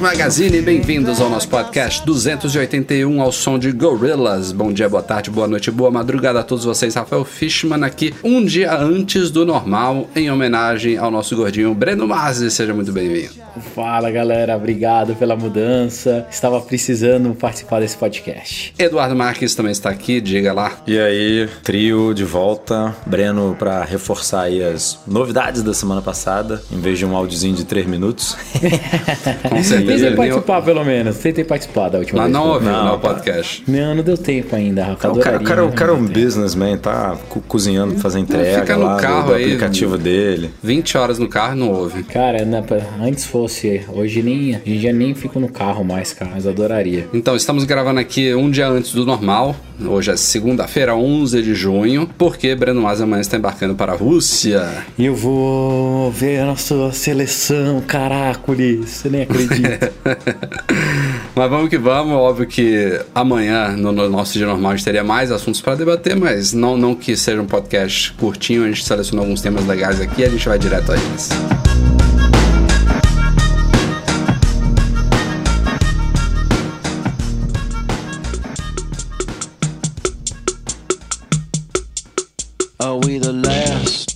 Mac Magazine, bem-vindos ao nosso podcast 281 ao som de Gorillaz. Bom dia, boa tarde, boa noite, boa madrugada a todos vocês. Rafael Fishman aqui, um dia antes do normal, em homenagem ao nosso gordinho Breno Mazzi. Seja muito bem-vindo. Fala galera, obrigado pela mudança. Estava precisando participar desse podcast. Eduardo Marques também está aqui, diga lá. E aí, trio de volta. Breno para reforçar aí as novidades da semana passada, em vez de um áudiozinho de 3 minutos. Com certeza. Tentei participar pelo menos, tentei participar da última Mas vez. não ouviu Não, né, o pá. podcast. Não, não deu tempo ainda, Rafa. o cara, o cara, o cara é um Adoraria, né? businessman, tá co- cozinhando, fazendo entrega fica no lá do- carro do, aí, aplicativo dele. 20 horas no carro não ouve. Cara, na- antes fosse, hoje nem, hoje em dia nem fico no carro mais, cara, mas adoraria. Então, estamos gravando aqui um dia antes do normal. Hoje é segunda-feira, 11 de junho, porque Breno Mazzi amanhã está embarcando para a Rússia. E eu vou ver a nossa seleção, caracoles, você nem acredita. mas vamos que vamos. Óbvio que amanhã, no, no nosso dia normal, a gente teria mais assuntos para debater, mas não, não que seja um podcast curtinho. A gente selecionou alguns temas legais aqui e a gente vai direto a eles. Are we the last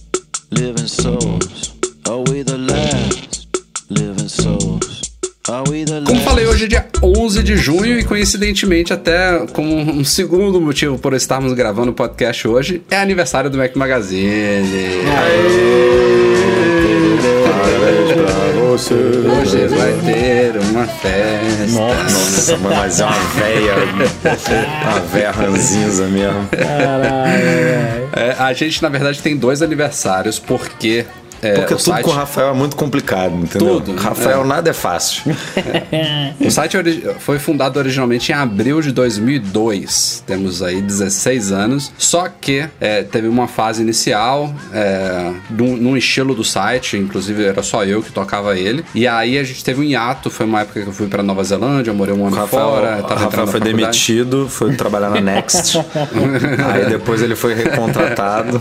hoje é dia 11 de junho e coincidentemente até como um segundo motivo por estarmos gravando o podcast hoje, é aniversário do Mac Magazine. Parabéns pra você. Hoje vai ter uma festa. Nossa, mas é uma véia. Uma véia ranzinza mesmo. É, a gente, na verdade, tem dois aniversários, porque. É, Porque tudo site, com o Rafael é muito complicado, entendeu? Tudo, Rafael, é. nada é fácil. o site foi fundado originalmente em abril de 2002. Temos aí 16 anos. Só que é, teve uma fase inicial, é, num, num estilo do site, inclusive era só eu que tocava ele. E aí a gente teve um hiato. Foi uma época que eu fui pra Nova Zelândia, morei um ano Rafael, fora. o Rafael foi demitido, foi trabalhar na Next. aí depois ele foi recontratado.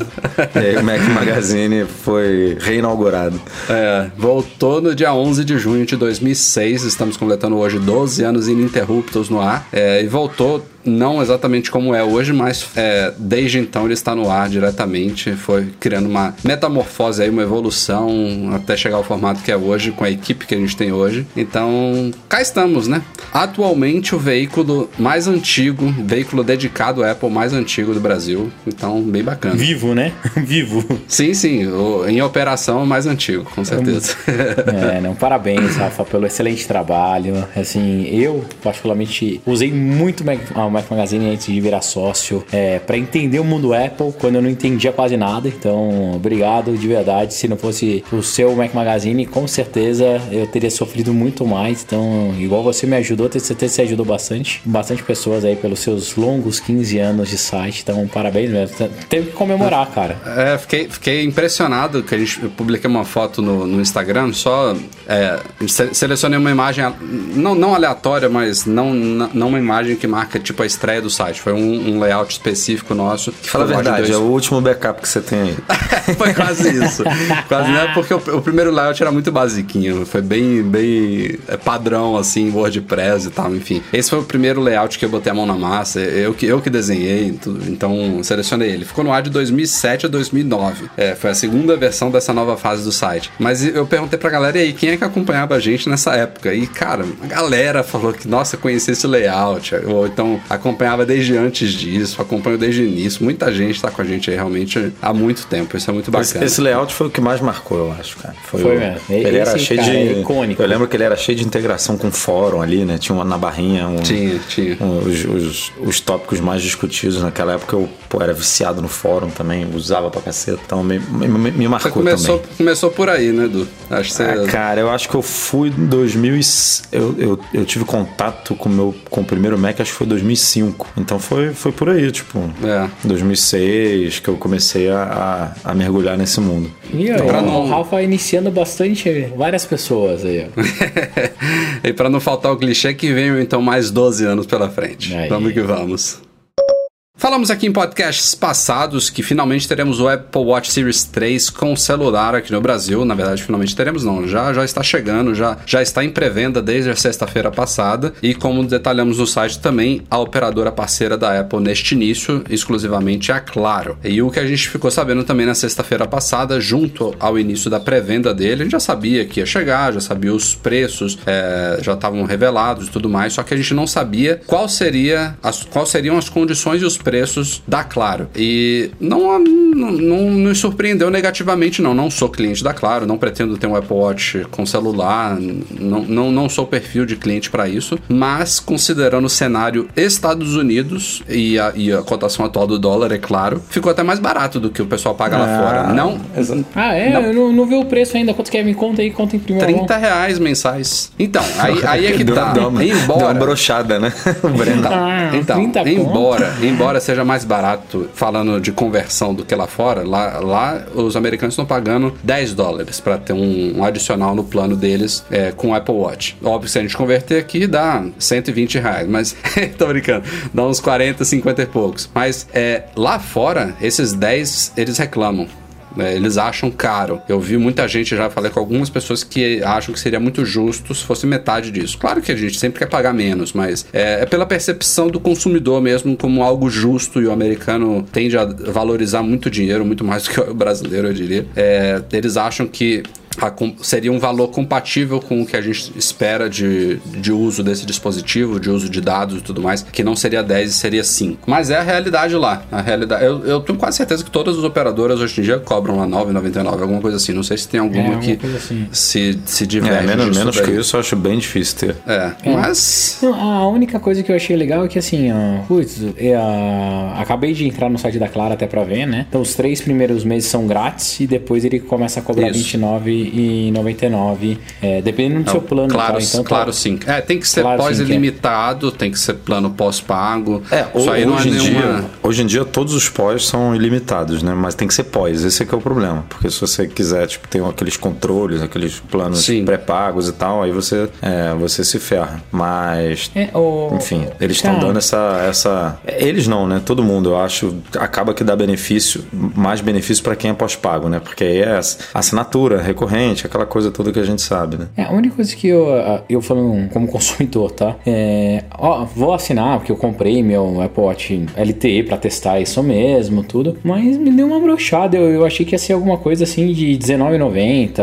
e aí o Mac Magazine foi reinaugurado. É, voltou no dia 11 de junho de 2006. Estamos completando hoje 12 anos ininterruptos no ar. É, e voltou não exatamente como é hoje, mas é, desde então ele está no ar diretamente. Foi criando uma metamorfose aí, uma evolução até chegar ao formato que é hoje, com a equipe que a gente tem hoje. Então, cá estamos, né? Atualmente o veículo mais antigo, veículo dedicado à Apple mais antigo do Brasil. Então, bem bacana. Vivo, né? Vivo. Sim, sim, o- em operação mais antigo, com certeza. É, não, parabéns, Rafa, pelo excelente trabalho. Assim, eu, particularmente, usei muito o Mac, Magazine antes de virar sócio, é, para entender o mundo Apple, quando eu não entendia quase nada. Então, obrigado de verdade. Se não fosse o seu Mac Magazine, com certeza eu teria sofrido muito mais. Então, igual você me ajudou, tenho certeza que você ajudou bastante. Bastante pessoas aí pelos seus longos 15 anos de site. Então, parabéns mesmo. Teve que comemorar, cara. É, fiquei, fiquei impressionado que a gente publiquei uma foto no, no Instagram, só é, se- selecionei uma imagem, não, não aleatória, mas não não uma imagem que marca tipo a estreia do site. Foi um, um layout específico nosso. Que Fala a verdade, é dois- o último backup que você tem aí. foi quase isso. quase, né? Porque o, o primeiro layout era muito basiquinho. Foi bem, bem é, padrão, assim, WordPress e tal, enfim. Esse foi o primeiro layout que eu botei a mão na massa. Eu que, eu que desenhei, tudo, então selecionei ele. Ficou no ar de 2007 a 2009. É, foi a segunda versão dessa nova fase do site. Mas eu perguntei pra galera, e aí, quem é que acompanhava a gente nessa época? E, cara, a galera falou que, nossa, conhecia esse layout. Ou então, acompanhava desde antes disso, acompanho desde o início. Muita gente tá com a gente aí realmente há muito tempo. Isso é muito Esse, bacana. esse layout foi o que mais marcou, eu acho, cara. Foi o- mesmo. Ele Esse era cheio de. é icônico. Eu lembro que ele era cheio de integração com o fórum ali, né? Tinha uma na barrinha. Um, Tinha, tinha. um- os, os, os tópicos mais discutidos naquela época eu pô, era viciado no fórum também, usava pra caceta, então me, me, me- marcou começou, também. começou por aí, né, Edu? Acho que você. Ah, cara, eu acho que eu fui em 2000 e- eu, eu, eu tive contato com o meu com o primeiro Mac, acho que foi 2005. Então foi, foi por aí, tipo, É. 2006 que eu comecei a, a, a mergulhar nesse mundo. E ó, Pra o não- Rafa iniciando bastante, várias pessoas aí, ó. e pra não faltar o clichê que venham então mais 12 anos pela frente. Aí. Vamos que vamos. Falamos aqui em podcasts passados que finalmente teremos o Apple Watch Series 3 com celular aqui no Brasil. Na verdade, finalmente teremos não, já, já está chegando, já, já está em pré-venda desde a sexta-feira passada. E como detalhamos no site também, a operadora parceira da Apple neste início, exclusivamente é a Claro. E o que a gente ficou sabendo também na sexta-feira passada, junto ao início da pré-venda dele, a gente já sabia que ia chegar, já sabia os preços, é, já estavam revelados e tudo mais, só que a gente não sabia qual seria as, quais seriam as condições e os preços da Claro. E não, não, não nos surpreendeu negativamente, não. Não sou cliente da Claro, não pretendo ter um Apple Watch com celular, não, não, não sou perfil de cliente para isso, mas considerando o cenário Estados Unidos e a, e a cotação atual do dólar, é claro, ficou até mais barato do que o pessoal paga lá fora. Não, Ah, é? Não. Eu não, não vi o preço ainda. Quanto que é? Me conta aí, conta em primeira mão. 30 reais mensais. Então, aí, aí é que Deu- tá. deu uma, deu uma Embora. brochada, né? O Breno. Ah, Então, 30 conto? embora, embora seja mais barato falando de conversão do que lá fora, lá, lá os americanos estão pagando 10 dólares para ter um, um adicional no plano deles é, com o Apple Watch. Óbvio que se a gente converter aqui dá 120 reais, mas tô brincando, dá uns 40, 50 e poucos. Mas é, lá fora, esses 10 eles reclamam. Né? Eles acham caro. Eu vi muita gente, já falei com algumas pessoas que acham que seria muito justo se fosse metade disso. Claro que a gente sempre quer pagar menos, mas é, é pela percepção do consumidor mesmo como algo justo e o americano tende a valorizar muito dinheiro, muito mais do que o brasileiro, eu diria. É, eles acham que a seria um valor compatível com o que a gente espera de, de uso desse dispositivo, de uso de dados e tudo mais, que não seria 10 e seria 5. Mas é a realidade lá. A realidade, eu, eu tenho quase certeza que todas as operadoras hoje em dia cobram lá 9,99, alguma coisa assim. Não sei se tem alguma É, alguma que assim. se, se diverge. É, menos, menos daí. que isso eu acho bem difícil ter. É, mas. Não, a única coisa que eu achei legal é que assim, ó, putz, é, ah, acabei de entrar no site da Clara até pra ver, né? Então os três primeiros meses são grátis e depois ele começa a cobrar Isso. R$29,99, é, dependendo do seu plano. Claro, tá? Então, tá- claro sim. É, tem que ser Claro que é. pós-ilimitado, tem que ser plano pós-pago. É, Isso aí não é hoje, em nenhuma. dia, hoje em dia todos os pós são ilimitados, né? Mas tem que ser pós, esse é que é o problema. Porque se você quiser, tipo, ter aqueles controles, aqueles planos pré-pagos e tal, aí você, é, você se ferra. Mas, É, o- enfim, eles estão dando essa, essa... Eles não, né? Todo mundo, eu acho, acaba que dá benefício, mais benefício para quem é pós-pago, né? Porque aí é assinatura recorrente, aquela coisa toda que a gente sabe, né? É, a única coisa que eu, eu falando como consumidor, tá? É, ó, vou assinar, porque eu comprei meu Apple Watch LTE pra testar isso mesmo, tudo. Mas me deu uma brochada. Eu, eu achei que ia ser alguma coisa assim de R$19,90.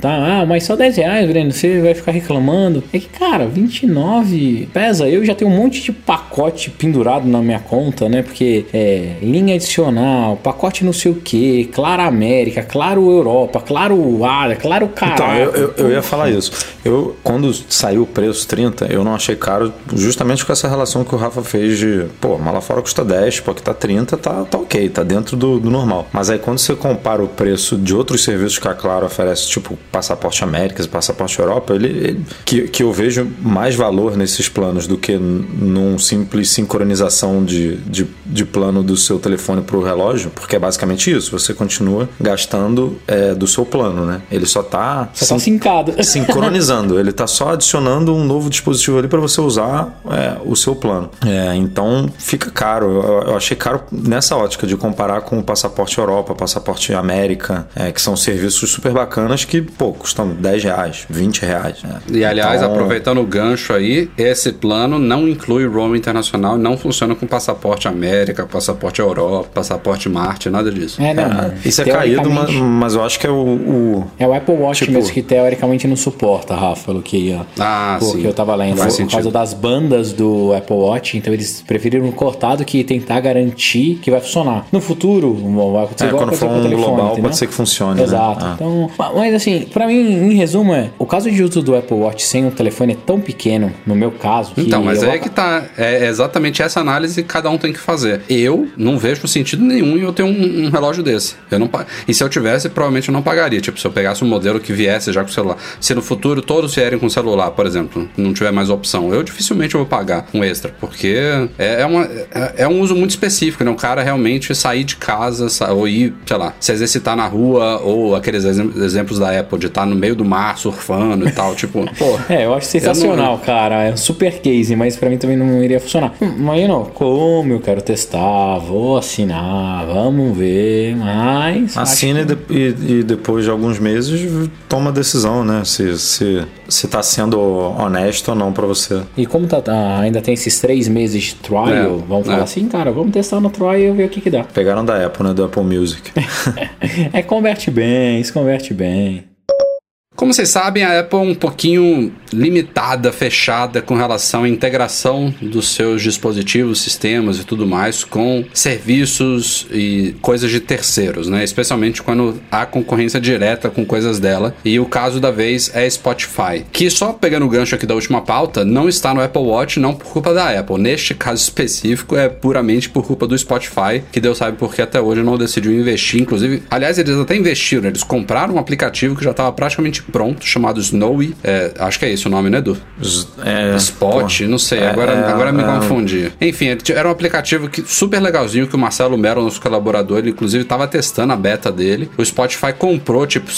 Tá? Ah, mas só 10 reais, Breno. Você vai ficar reclamando. É que, cara, 29 pesa. Eu já tenho um monte de pacote pendurado na minha conta, né? Porque é linha adicional, pacote não sei o que, Claro América, Claro Europa, Claro Claro Então, Caralho. eu, eu, eu ia falar isso. Eu, quando saiu o preço 30, eu não achei caro justamente com essa relação que o Rafa fez de, pô, mas lá fora custa 10, pô, aqui tá 30, tá, tá ok, tá dentro do, do normal. Mas aí quando você compara o preço de outros serviços que a Claro oferece, tipo Passaporte Américas e Passaporte Europa, ele, ele- que, que eu vejo mais valor nesses planos do que num simples sincronização de, de, de plano do seu telefone pro relógio, porque é basicamente isso, você continua gastando é, do seu plano, né? Ele só tá Só tá sincado. sincronizando. Ele tá só adicionando um novo dispositivo ali para você usar é, o seu plano. É, então fica caro. Eu, eu achei caro nessa ótica de comparar com o passaporte Europa, passaporte América, é, que são serviços super bacanas que, pô, custam 10 reais, 20 reais. né? E aliás, Então, aproveitando o gancho aí, esse plano não inclui roaming internacional, não funciona com passaporte América, passaporte Europa, passaporte Marte, nada disso. É, não. é, isso é caído, mas, mas eu acho que é o. o- É o Apple Watch Tipo- mesmo que teoricamente não suporta, Rafa, pelo que, Ah, porque eu tava lendo. Faz Por sentido. causa das bandas do Apple Watch, então eles preferiram cortar do que tentar garantir que vai funcionar. No futuro, vai acontecer É, igual quando for um telefone, global, entendeu? pode ser que funcione, né? Exato. Ah. Então, ma- mas assim, pra mim, em resumo, é o caso de uso do Apple Watch sem o telefone é tão pequeno, no meu caso. que Então, mas eu é que tá. É exatamente essa análise que cada um tem que fazer. Eu não vejo sentido nenhum em eu ter um, um relógio desse. Eu não E se eu tivesse, provavelmente eu não pagaria. Tipo, se eu pegasse um modelo que viesse já com celular. Se no futuro todos vierem com celular, por exemplo, não tiver mais opção, eu dificilmente vou pagar um extra. Porque é, é uma, é, é um uso muito específico, né? O cara realmente sair de casa sa- ou ir, sei lá, se exercitar na rua, ou aqueles exem- exemplos da Apple de estar no meio do mar surfando e tal. Tipo, pô. É, eu acho sensacional, cara. É um super case, mas pra mim também não iria funcionar. Mas, não, como eu quero testar, vou assinar, vamos ver, mas. Assina e, de- e depois de alguns meses toma a decisão, né? Se, se, se tá sendo honesto ou não pra você. E como tá, ah, ainda tem esses três meses de trial, É, vamos falar é. assim, cara, vamos testar no trial e ver o que que dá. Pegaram da Apple, né? Do Apple Music. é, converte bem, isso converte bem. Como vocês sabem, a Apple é um pouquinho limitada, fechada com relação à integração dos seus dispositivos, sistemas e tudo mais com serviços e coisas de terceiros, né? Especialmente quando há concorrência direta com coisas dela. E o caso da vez é Spotify, que só pegando o gancho aqui da última pauta, não está no Apple Watch não por culpa da Apple. Neste caso específico é puramente por culpa do Spotify, que Deus sabe porque até hoje não decidiu investir. Inclusive, aliás, eles até investiram, eles compraram um aplicativo que já estava praticamente pronto, chamado Snowy. É, acho que é esse o nome, né, Edu? É, Spot, pô, não sei, é, agora, é, agora me é, confundi. Enfim, era um aplicativo que, super legalzinho que o Marcelo Melo, nosso colaborador, ele inclusive tava testando a beta dele. O Spotify comprou, tipo,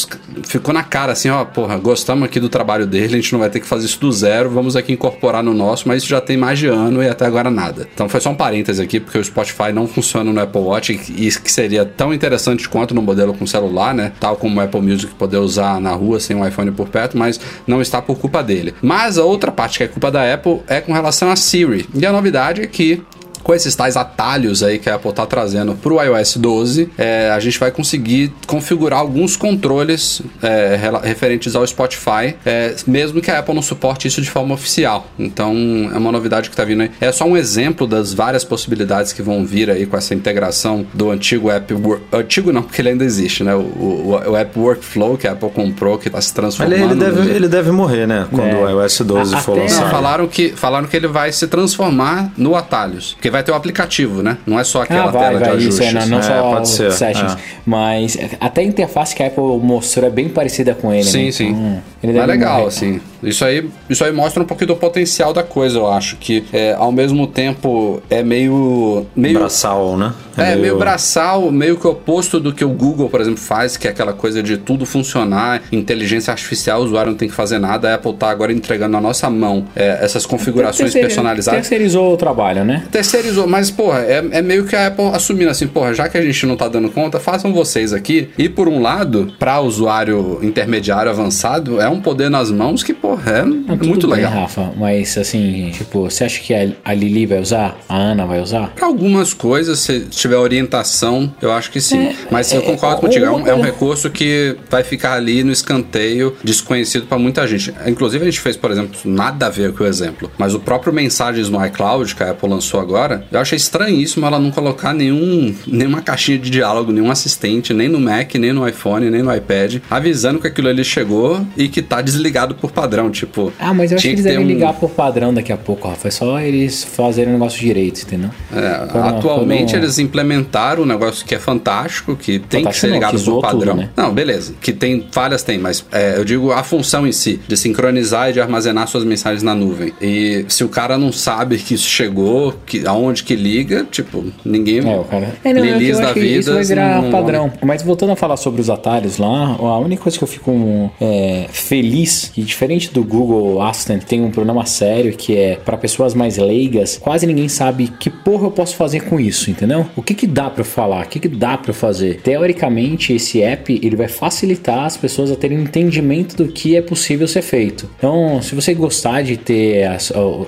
ficou na cara assim, ó, porra, gostamos aqui do trabalho dele, a gente não vai ter que fazer isso do zero, vamos aqui incorporar no nosso, mas isso já tem mais de ano e até agora nada. Então foi só um parêntese aqui, porque o Spotify não funciona no Apple Watch e isso que seria tão interessante quanto no modelo com celular, né? Tal como o Apple Music poder usar na rua sem um iPhone por perto, mas não está por culpa dele. Mas a outra parte que é culpa da Apple é com relação a Siri. E a novidade é que com esses tais atalhos aí que a Apple está trazendo para o iOS 12, é, a gente vai conseguir configurar alguns controles é, referentes ao Spotify, é, mesmo que a Apple não suporte isso de forma oficial. Então é uma novidade que está vindo aí. É só um exemplo das várias possibilidades que vão vir aí com essa integração do antigo App antigo não, porque ele ainda existe, né? O, o, o App Workflow que a Apple comprou, que está se Ele, transformando. ele, deve, no- ele deve morrer, né? Quando É. o iOS 12 for Até- não, lançado. falaram que, falaram que ele vai se transformar no atalhos. Porque vai ter o aplicativo, né? Não é só aquela ah, vai, tela vai, de isso, ajustes. é, não, não É, só pode ser, settings. é. Mas até a interface que a Apple mostrou é bem parecida com ele, Sim, né? sim. Então, ele deve legal, morrer. assim. Isso aí, isso aí mostra um pouquinho do potencial da coisa, eu acho. Que é, ao mesmo tempo é meio. meio Braçal, né? É, meio braçal, meio que oposto do que o Google, por exemplo, faz, que é aquela coisa de tudo funcionar, inteligência artificial, o usuário não tem que fazer nada. A Apple tá agora entregando na nossa mão é, essas configurações personalizadas. Terceirizou o trabalho, né? Terceirizou, mas, porra, é, é meio que a Apple assumindo assim, porra, já que a gente não tá dando conta, façam vocês aqui. E por um lado, pra usuário intermediário avançado, é um poder nas mãos que, porra, é Não, muito bem, legal. Rafa, mas assim, tipo, você acha que a, Lili vai usar? A Ana vai usar? Pra algumas coisas, se tiver orientação, eu acho que sim. É, Mas eu é, concordo é, contigo, é um, é um recurso que vai ficar ali no escanteio, desconhecido pra muita gente. Inclusive, a gente fez, por exemplo, nada a ver com o exemplo, mas o próprio Mensagens no iCloud, que a Apple lançou agora, eu achei estranhíssimo ela não colocar nenhum, nenhuma caixinha de diálogo, nenhum assistente, nem no Mac, nem no iPhone, nem no iPad, avisando que aquilo ali chegou e que tá desligado por padrão, tipo... Ah, mas eu acho que eles devem um- ligar por padrão daqui a pouco, Rafa. É só eles fazerem o negócio direito, entendeu? É, atualmente eles implementaram um negócio que é fantástico, que tem que Fantástico ser não, ligado que por padrão. tudo, né? Não, beleza. Que tem falhas, tem, mas é, eu digo a função em si, de sincronizar e de armazenar suas mensagens na nuvem. E se o cara não sabe que isso chegou, que, aonde que liga, tipo, ninguém. É, o cara. É, não, eu, Lilis eu da acho que vida. isso vai virar não- padrão. Mas voltando a falar sobre os atalhos lá, a única coisa que eu fico é, feliz, que diferente do Google Assistant, tem um problema sério que é para pessoas mais leigas, quase ninguém sabe que porra eu posso fazer com isso, entendeu? O que que dá para falar? O que que dá para fazer? Teoricamente, esse app ele vai facilitar as pessoas a terem entendimento do que é possível ser feito. Então, se você gostar de ter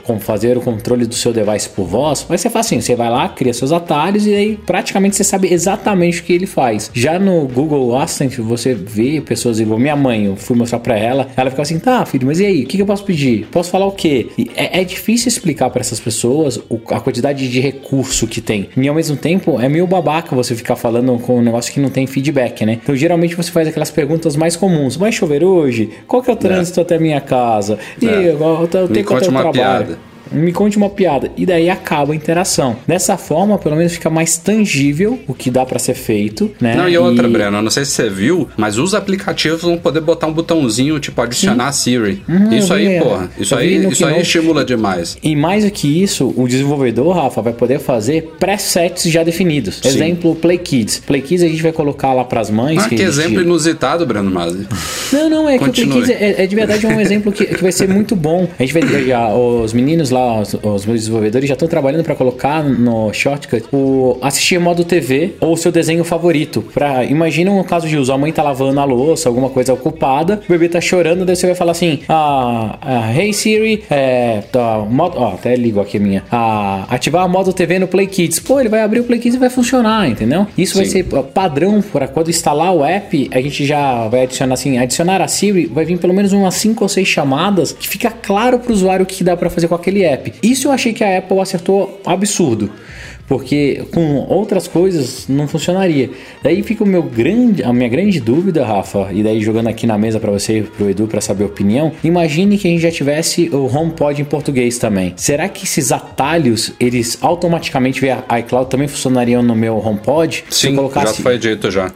como fazer o controle do seu device por voz, vai ser fácil. Você vai lá, cria seus atalhos e aí praticamente você sabe exatamente o que ele faz. Já no Google Assistant, você vê pessoas igual minha mãe, eu fui mostrar pra ela, ela fica assim, tá, filho, mas e aí? O que, que eu posso pedir? Posso falar o quê? É, é difícil explicar pra essas pessoas o- a quantidade de recurso que tem. E ao mesmo tempo, é meio babaca você ficar falando com um negócio que não tem feedback, né? Então, geralmente você faz aquelas perguntas mais comuns. Vai chover hoje? Qual que é o trânsito até a minha casa? E É. qual- eu Me tenho quanto conte eu uma trabalho? piada. Me conte uma piada. E daí acaba a interação. Dessa forma, pelo menos fica mais tangível o que dá pra ser feito, né? Não, e outra, Breno, eu não sei se você viu, mas os aplicativos vão poder botar um botãozinho, tipo, adicionar a Siri. Uhum, isso aí, é. porra. Isso Eu aí, isso aí estimula demais. E mais do que isso, o desenvolvedor, Rafa, vai poder fazer presets já definidos. Exemplo, Play Kids. Play Kids a gente vai colocar lá pras mães. Ah, que, gente- exemplo inusitado, Breno Mazzi. Não, não, é que o Play Continue. Kids é, é de verdade um exemplo que, que vai ser muito bom. A gente vai já, os meninos lá, os, os meus desenvolvedores já estão trabalhando para colocar no Shortcut o assistir modo TV ou o seu desenho favorito. Pra, imagina um caso de uso, a mãe tá lavando a louça, alguma coisa ocupada, o bebê tá chorando, daí você vai falar assim: ah, ah, Hey Siri, é, tá, modo, ó, até ligo aqui a minha, ah, ativar modo TV no Play Kids. Pô, ele vai abrir o Play Kids e vai funcionar, entendeu? Isso vai Sim. ser ó, padrão para quando instalar o app, a gente já vai adicionar assim, adicionar a Siri, vai vir pelo menos umas 5 ou 6 chamadas que fica claro pro usuário o que dá para fazer com aquele app. Isso eu achei que a Apple acertou absurdo. Porque com outras coisas não funcionaria. Daí fica o meu grande, a minha grande dúvida, Rafa, e daí jogando aqui na mesa para você e pro Edu para saber a opinião. Imagine que a gente já tivesse o HomePod em português também. Será que esses atalhos, eles automaticamente via iCloud também funcionariam no meu HomePod? Se eu Sim, colocasse- já foi dito já.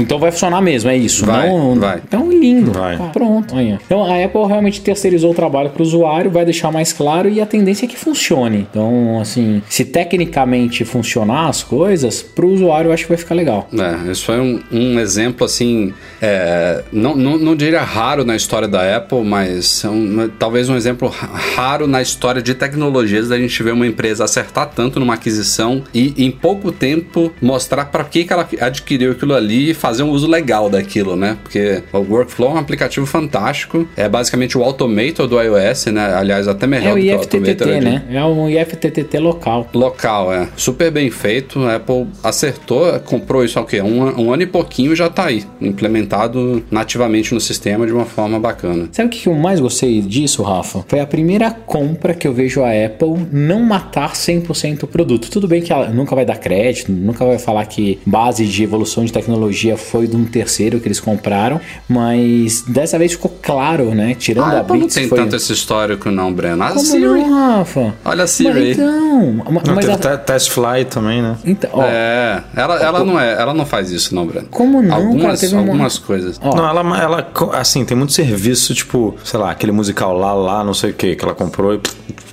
Então vai funcionar mesmo, é isso. Vai, não, vai. Então lindo. Vai. Ah, Pronto. Então a Apple realmente terceirizou o trabalho para o usuário, vai deixar mais claro e a tendência é que funcione. Então, assim, se tecnicamente funcionar as coisas, para o usuário eu acho que vai ficar legal. É, isso foi um, um exemplo, assim, é, não, não, não diria raro na história da Apple, mas é um- talvez um exemplo ra- raro na história de tecnologias da gente ver uma empresa acertar tanto numa aquisição e em pouco tempo mostrar para que, que ela adquiriu aquilo ali fazer um uso legal daquilo, né? Porque o Workflow é um aplicativo fantástico, é basicamente o Automator do iOS, né? Aliás, até melhor É do que o IFTTT, Automator. ali. né? É um IFTTT local. Local, é. Super bem feito. A Apple acertou, comprou isso há o quê? Um, um ano e pouquinho já tá aí. Implementado nativamente no sistema de uma forma bacana. Sabe o que eu mais gostei disso, Rafa? Foi a primeira compra que eu vejo a Apple não matar 100% o produto. Tudo bem que ela nunca vai dar crédito, nunca vai falar que base de evolução de tecnologia foi de um terceiro que eles compraram, mas dessa vez ficou claro, né? Tirando A a Apple não Beats, tem foi... tanto esse histórico não, Breno. A Como Siri... não, Rafa? Olha a Mas Siri. então, ma- Não, mas teve a- te- Test Fly também, né? então, ó, É, ela, ela, não é, ela não faz isso não, Breno. Como não, cara? Algumas, Teve uma- algumas coisas. Ó. Não, ela, ela, assim, tem muito serviço, tipo, sei lá, aquele musical lá, lá, não sei o que, que ela comprou e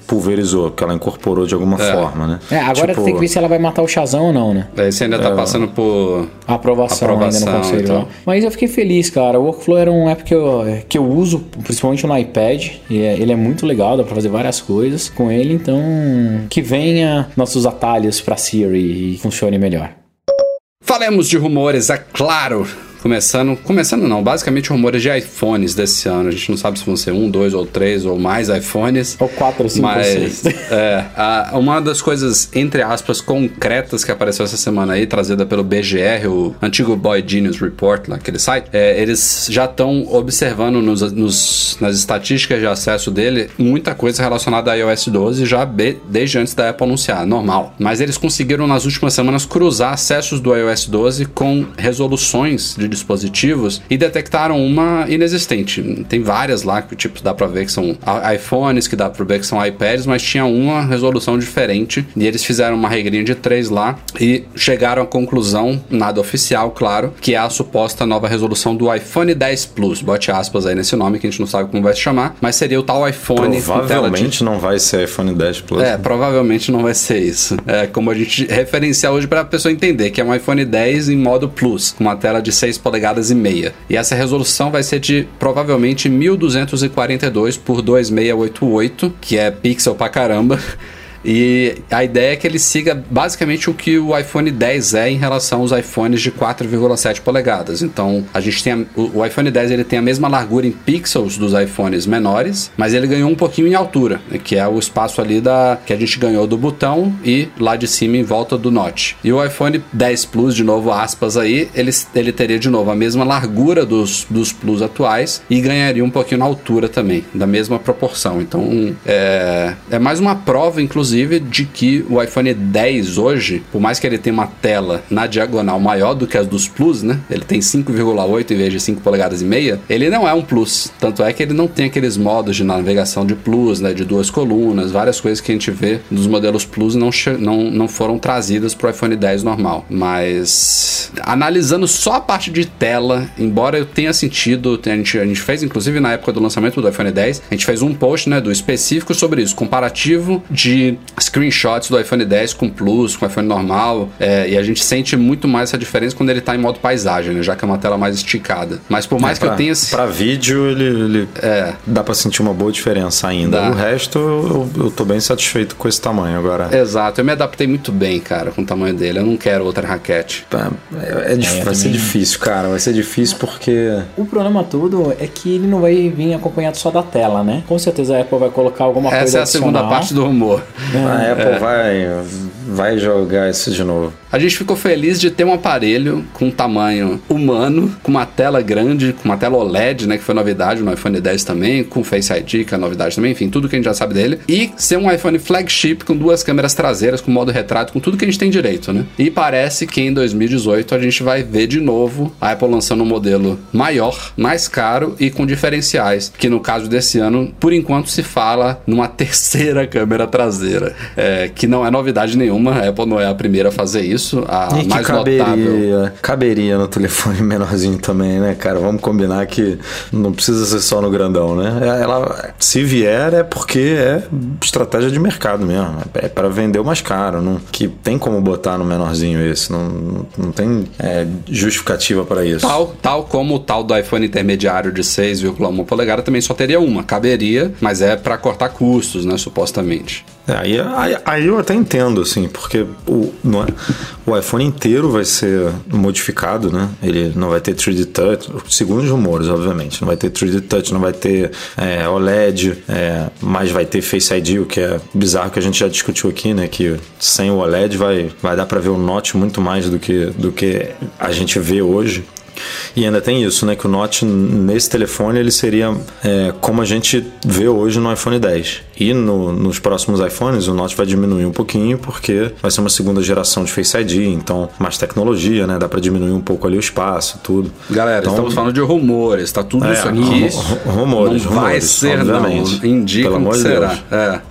pulverizou, que ela incorporou de alguma É. forma, né? é, agora Tipo, tem que ver se ela vai matar o Shazam ou não, né? Daí você ainda tá passando por... A aprovação, Aprovação, ainda no conselho. então. Mas eu fiquei feliz, cara. O Workflow era um app que eu, que eu uso, principalmente no iPad. E é- ele é muito legal, dá pra fazer várias coisas com ele. Então, que venha nossos atalhos pra Siri e funcione melhor. Falemos de rumores, é claro. Começando, começando não, basicamente rumores de iPhones desse ano. A gente não sabe se vão ser um, dois ou três ou mais iPhones. Ou quatro, ou cinco, Mas seis. é, a- uma das coisas, entre aspas, concretas que apareceu essa semana aí, trazida pelo BGR, o antigo Boy Genius Report, lá, aquele site, é, eles já estão observando nos, nos- nas estatísticas de acesso dele muita coisa relacionada a iOS 12 já be- desde antes da Apple anunciar, normal. Mas eles conseguiram nas últimas semanas cruzar acessos do iOS 12 com resoluções de dispositivos e detectaram uma inexistente. Tem várias lá que tipo dá pra ver que são iPhones, que dá pra ver que são iPads, mas tinha uma resolução diferente e eles fizeram uma regrinha de três lá e chegaram à conclusão, nada oficial, claro, que é a suposta nova resolução do iPhone 10 Plus. Bote aspas aí nesse nome que a gente não sabe como vai se chamar, mas seria o tal iPhone tela de Provavelmente não vai ser iPhone 10 Plus. é, provavelmente não vai ser isso. É como a gente referenciar hoje para a pessoa entender que é um iPhone 10 em modo Plus, com uma tela de polegadas e meia. E essa resolução vai ser de provavelmente 1242 por 2688, que é pixel pra caramba. E a ideia é que ele siga basicamente o que o iPhone 10 é em relação aos iPhones de 4,7 polegadas. Então, a gente tem a, o, iPhone 10 ele tem a mesma largura em pixels dos iPhones menores, mas ele ganhou um pouquinho em altura, né, que é o espaço ali da que a gente ganhou do botão e lá de cima em volta do notch. E o iPhone 10 Plus, de novo aspas aí, ele, ele teria de novo a mesma largura dos, dos Plus atuais e ganharia um pouquinho na altura também, da mesma proporção. Então, é, é mais uma prova, inclusive inclusive, de que o iPhone 10 hoje, por mais que ele tenha uma tela na diagonal maior do que as dos Plus, né? Ele tem 5,8 em vez de 5 polegadas e meia. Ele não é um Plus. Tanto é que ele não tem aqueles modos de navegação de Plus, né? De duas colunas, várias coisas que a gente vê dos modelos Plus não, não, não foram trazidas para o iPhone 10 normal. Mas analisando só a parte de tela, embora eu tenha sentido, a gente, a gente fez inclusive na época do lançamento do iPhone 10, a gente fez um post, né? Do específico sobre isso, comparativo de screenshots do iPhone 10 com Plus, com iPhone normal, é, e a gente sente muito mais essa diferença quando ele tá em modo paisagem, né, já que é uma tela mais esticada. Mas por mais é, que pra, eu tenha... Pra vídeo, ele, ele é. dá pra sentir uma boa diferença ainda. Dá. O resto, eu, eu tô bem satisfeito com esse tamanho agora. Exato, eu me adaptei muito bem, cara, com o tamanho dele. Eu não quero outra raquete. É, é, é vai ser difícil, cara. Vai ser difícil porque... O problema todo é que ele não vai vir acompanhado só da tela, né? Com certeza a Apple vai colocar alguma Essa coisa Essa é a segunda parte do rumor. A Apple é. vai, vai jogar isso de novo. A gente ficou feliz de ter um aparelho com tamanho humano, com uma tela grande, com uma tela OLED, né, que foi novidade no iPhone 10 também, com Face ID, que é novidade também, enfim, tudo que a gente já sabe dele. E ser um iPhone flagship com duas câmeras traseiras, com modo retrato, com tudo que a gente tem direito, né? E parece que em 2018 a gente vai ver de novo a Apple lançando um modelo maior, mais caro e com diferenciais, que no caso desse ano, por enquanto se fala numa terceira câmera traseira, é, que não é novidade nenhuma, a Apple não é a primeira a fazer isso isso, a e mais caberia, notável. Caberia no telefone menorzinho também, né, cara? Vamos combinar que não precisa ser só no grandão, né? Ela, se vier, é porque é estratégia de mercado mesmo. É para vender o mais caro. Não, que tem como botar no menorzinho esse. Não, não tem é, justificativa para isso. Tal, tal como o tal do iPhone intermediário de 6,1 polegada também só teria uma. Caberia, mas é para cortar custos, né? Supostamente. É, aí, aí, aí, eu até entendo, assim, porque o, não é, o iPhone inteiro vai ser modificado, né? Ele não vai ter 3D Touch, segundo os rumores, obviamente. Não vai ter 3D Touch, não vai ter é, OLED, é, mas vai ter Face ID, o que é bizarro que a gente já discutiu aqui, né? Que sem o OLED vai, vai dar para ver o Note muito mais do que, do que a gente vê hoje. E ainda tem isso, né? Que o Note nesse telefone ele seria é, como a gente vê hoje no iPhone 10. E no, nos próximos iPhones o Note vai diminuir um pouquinho porque vai ser uma segunda geração de Face ID, então mais tecnologia, né? Dá para diminuir um pouco ali o espaço, tudo. Galera, então, estamos falando de rumores, tá tudo é, isso aqui. Rumores, não vai rumores, ser, obviamente. não. Indicam que será. Deus. É.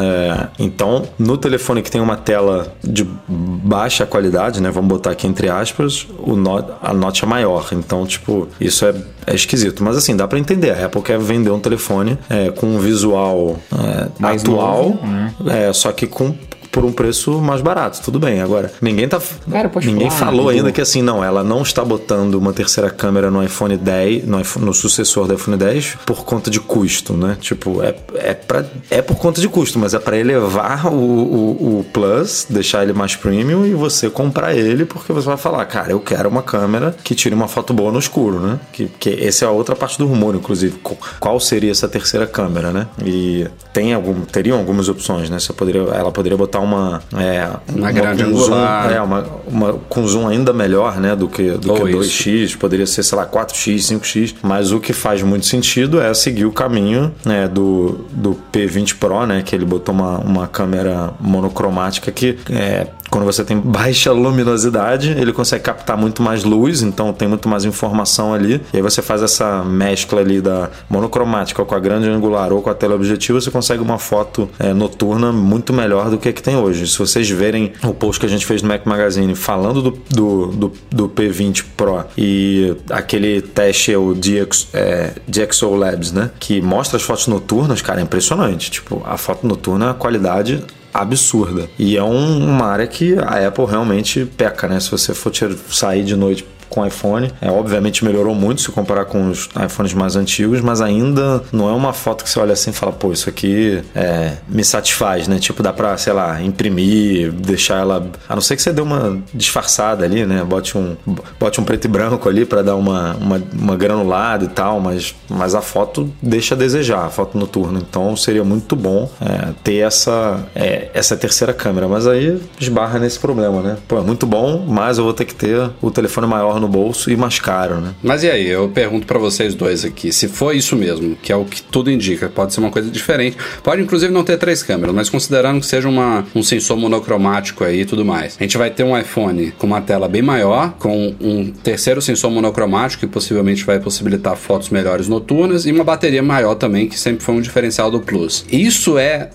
É, então, no telefone que tem uma tela de baixa qualidade, né? Vamos botar aqui entre aspas, o not, a nota é maior. Então, tipo, isso é, é esquisito. Mas assim, dá para entender. A Apple quer vender um telefone é, com um visual é, atual, novo, né? é, só que com por um preço mais barato. Tudo bem. Agora, ninguém tá. Cara, ninguém falar, falou ainda que assim, não, ela não está botando uma terceira câmera no iPhone 10, no, iPhone- no sucessor do iPhone 10, por conta de custo, né? Tipo, é, é, pra, é por conta de custo, mas é para elevar o, o, o Plus, deixar ele mais premium e você comprar ele, porque você vai falar, cara, eu quero uma câmera que tire uma foto boa no escuro, né? Que, que essa é a outra parte do rumor, inclusive. Qual seria essa terceira câmera, né? E tem algum, teriam algumas opções, né? Você poderia, ela poderia botar uma. É, Uma grande com zoom, é, uma, uma com zoom ainda melhor, né? Do que, do que Ou 2x, poderia ser, sei lá, 4x, 5x. Mas o que faz muito sentido é seguir o caminho né, do, do P20 Pro, né? Que ele botou uma, uma câmera monocromática que é, quando você tem baixa luminosidade, ele consegue captar muito mais luz, então tem muito mais informação ali. E aí você faz essa mescla ali da monocromática com a grande angular ou com a teleobjetiva, você consegue uma foto é, noturna muito melhor do que a que tem hoje. Se vocês verem o post que a gente fez no Mac Magazine falando do, do, do, do P20 Pro e aquele teste, o DX, é, DxO Labs, né? Que mostra as fotos noturnas, cara, é impressionante. Tipo, a foto noturna, a qualidade absurda. E é um- uma área que a Apple realmente peca, né? Se você for sair de noite com iPhone. É, obviamente melhorou muito se comparar com os iPhones mais antigos, mas ainda não é uma foto que você olha assim e fala, pô, isso aqui é, me satisfaz, né? Tipo, dá pra, sei lá, imprimir, deixar ela. A não ser que você dê uma disfarçada ali, né? Bote um, bote um preto e branco ali para dar uma, uma, uma granulada e tal, mas, mas a foto deixa a desejar, a foto noturna. Então seria muito bom é, ter essa, é, essa terceira câmera. Mas aí esbarra nesse problema, né? Pô, é muito bom, mas eu vou ter que ter o telefone maior no bolso e mais caro, né? Mas e aí, eu pergunto para vocês dois aqui, se for isso mesmo, que é o que tudo indica, pode ser uma coisa diferente, pode inclusive não ter três câmeras, mas considerando que seja uma, um sensor monocromático aí e tudo mais, a gente vai ter um iPhone com uma tela bem maior, com um terceiro sensor monocromático que possivelmente vai possibilitar fotos melhores noturnas e uma bateria maior também, que sempre foi um diferencial do Plus. Isso é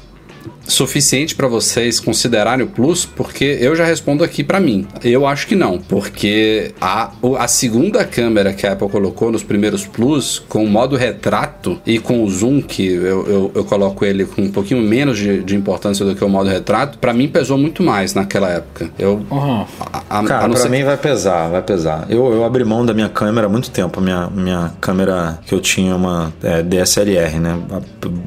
suficiente para vocês considerarem o Plus? Porque eu já respondo aqui para mim. Eu acho que não, porque a, a segunda câmera que a Apple colocou nos primeiros Plus, com o modo retrato e com o zoom, que eu, eu, eu coloco ele com um pouquinho menos de, de importância do que o modo retrato, para mim pesou muito mais naquela época. Eu, uhum. a, a, Cara, pra ser... mim vai pesar, vai pesar. Eu, eu abri mão da minha câmera há muito tempo. A minha, minha câmera que eu tinha, uma é, DSLR, né?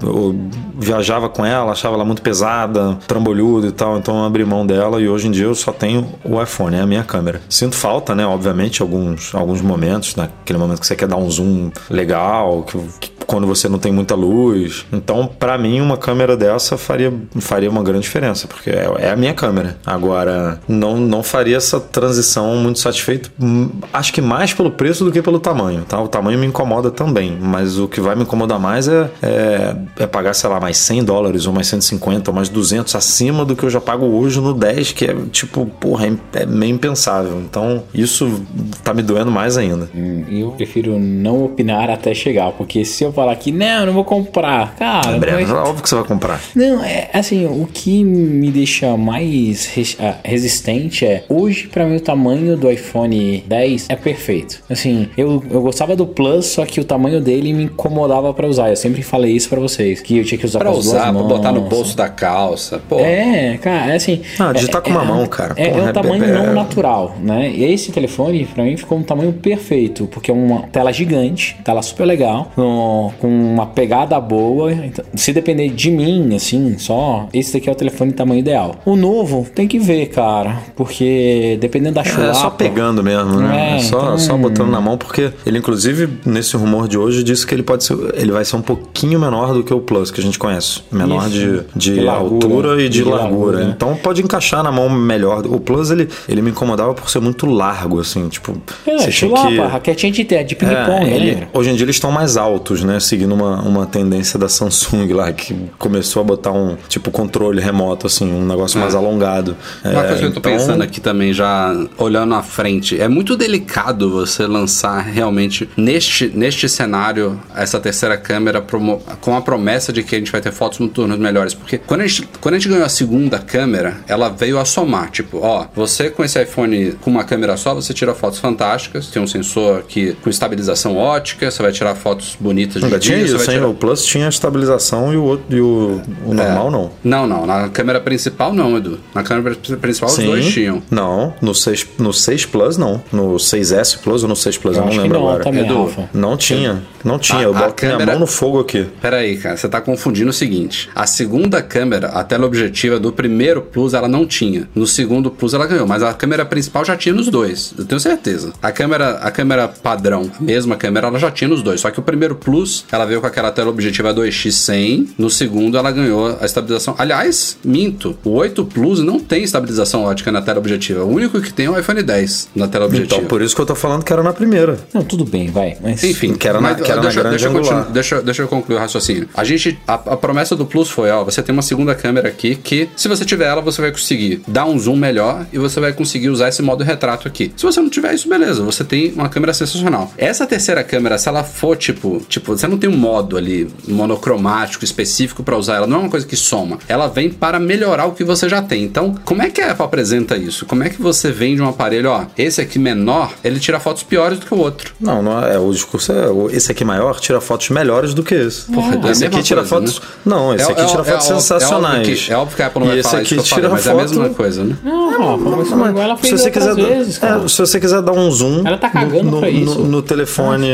Eu viajava com ela, achava ela muito pesada, trambolhuda e tal, então eu abri mão dela e hoje em dia eu só tenho o iPhone, é a minha câmera. Sinto falta, né, obviamente, alguns, alguns momentos, naquele momento que você quer dar um zoom legal, que, que quando você não tem muita luz. Então, para mim, uma câmera dessa faria, faria uma grande diferença, porque é, é, a minha câmera. Agora, não, não faria essa transição muito satisfeito. Hum, acho que mais pelo preço do que pelo tamanho, tá? O tamanho me incomoda também, mas o que vai me incomodar mais é, é, é pagar, sei lá, mais 100 dólares ou mais 150 ou mais 200 acima do que eu já pago hoje no 10, que é tipo, porra, é, é meio impensável. Então, isso tá me doendo mais ainda. Hum, eu prefiro não opinar até chegar, porque se eu falar que não, não vou comprar. Cara, é breve, mas... óbvio que você vai comprar. Não, é assim, o que me deixa mais res, uh, resistente é hoje para mim o tamanho do iPhone 10 é perfeito. Assim, eu, eu gostava do Plus, só que o tamanho dele me incomodava para usar. Eu sempre falei isso para vocês, que eu tinha que usar pra usar, pra botar no bolso da calça. Pô. É, cara, é assim. Ah, digitar é, com uma é, mão, cara. É, Porra, é um tamanho é, não natural, né? E esse telefone, para mim, ficou um tamanho perfeito, porque é uma tela gigante, tela super legal, com uma pegada boa. Então, se depender de mim, assim, só, esse daqui é o telefone tamanho ideal. O novo tem que ver, cara, porque dependendo da chulapa... É só pegando mesmo, né? É, é só, então... só botando na mão, porque ele, inclusive, nesse rumor de hoje, disse que ele pode ser, ele vai ser um pouquinho menor do que o Plus que a gente conhece. Menor Isso. de, de, de altura e de, de largura. largura. Né? Então pode encaixar na mão melhor. O Plus, ele, ele me incomodava por ser muito largo, assim, tipo... É, você chulapa, que... raquetinha de, de ping-pong, é, né? Hoje em dia eles estão mais altos, né? Seguindo uma, uma tendência da Samsung lá, que começou a botar um, tipo, controle remoto, assim, um negócio é. mais alongado. Uma é, coisa que eu tô então... pensando aqui também, já olhando à frente, é muito delicado você lançar realmente neste, neste cenário essa terceira câmera com a promessa de que a gente vai ter fotos noturnas melhores, porque quando a gente, quando a gente ganhou a segunda câmera, ela veio a somar, tipo, ó, você com esse iPhone com uma câmera só, você tira fotos fantásticas, tem um sensor que com estabilização ótica, você vai tirar fotos bonitas de dia, isso, tirar... o Plus tinha a estabilização e o, outro, e o, o normal é. não. Não, não, na câmera principal não, Edu. Na câmera principal Sim. os dois tinham. Não, no 6, no 6 Plus não. No 6S Plus ou no 6 Plus, eu, eu não lembro não, agora. Também, Edu, não tinha, não tinha. A, eu botei a, câmera... a mão no fogo aqui. Peraí, cara, você tá confundindo o seguinte. A segunda câmera, a tela objetiva do primeiro Plus, ela não tinha. No segundo Plus ela ganhou, mas a câmera principal já tinha nos dois. Eu tenho certeza. A câmera, a câmera padrão, a mesma câmera, ela já tinha nos dois. Só que o primeiro Plus, ela veio com aquela tela objetiva 2x100. No segundo, ela ganhou a estabilização. Aliás, minto. O 8 Plus não tem estabilização ótica na tela objetiva. O único que tem é o iPhone 10 na tela objetiva. Então, por isso que eu tô falando que era na primeira. Não, tudo bem, vai. Mas... Enfim, que era na, mas, que era deixa, na grande deixa, eu deixa, deixa eu concluir o raciocínio. A gente, a, a promessa do Plus foi, ó, você tem uma segunda câmera aqui que, se você tiver ela, você vai conseguir dar um zoom melhor e você vai conseguir usar esse modo retrato aqui. Se você não tiver isso, beleza, você tem uma câmera sensacional. Essa terceira câmera, se ela for tipo, tipo Você não tem um modo ali monocromático específico para usar ela. Não é uma coisa que soma. Ela vem para melhorar o que você já tem. Então, como é que a Apple apresenta isso? Como é que você vende um aparelho, ó, esse aqui menor, ele tira fotos piores do que o outro. Não, não é, o discurso é esse aqui maior tira fotos melhores do que esse. Porra, é esse aqui tira coisa, fotos. né? Não, esse É- aqui é- tira é fotos sensacionais. É óbvio, que, é óbvio que a Apple não E vai esse falar aqui isso que eu falei, tira mas é a foto- mesma coisa, né? Não, Rafa, mas Mas ela se você quiser, vezes, é, se você quiser dar um zoom Ela tá cagando no, pra no- isso. no telefone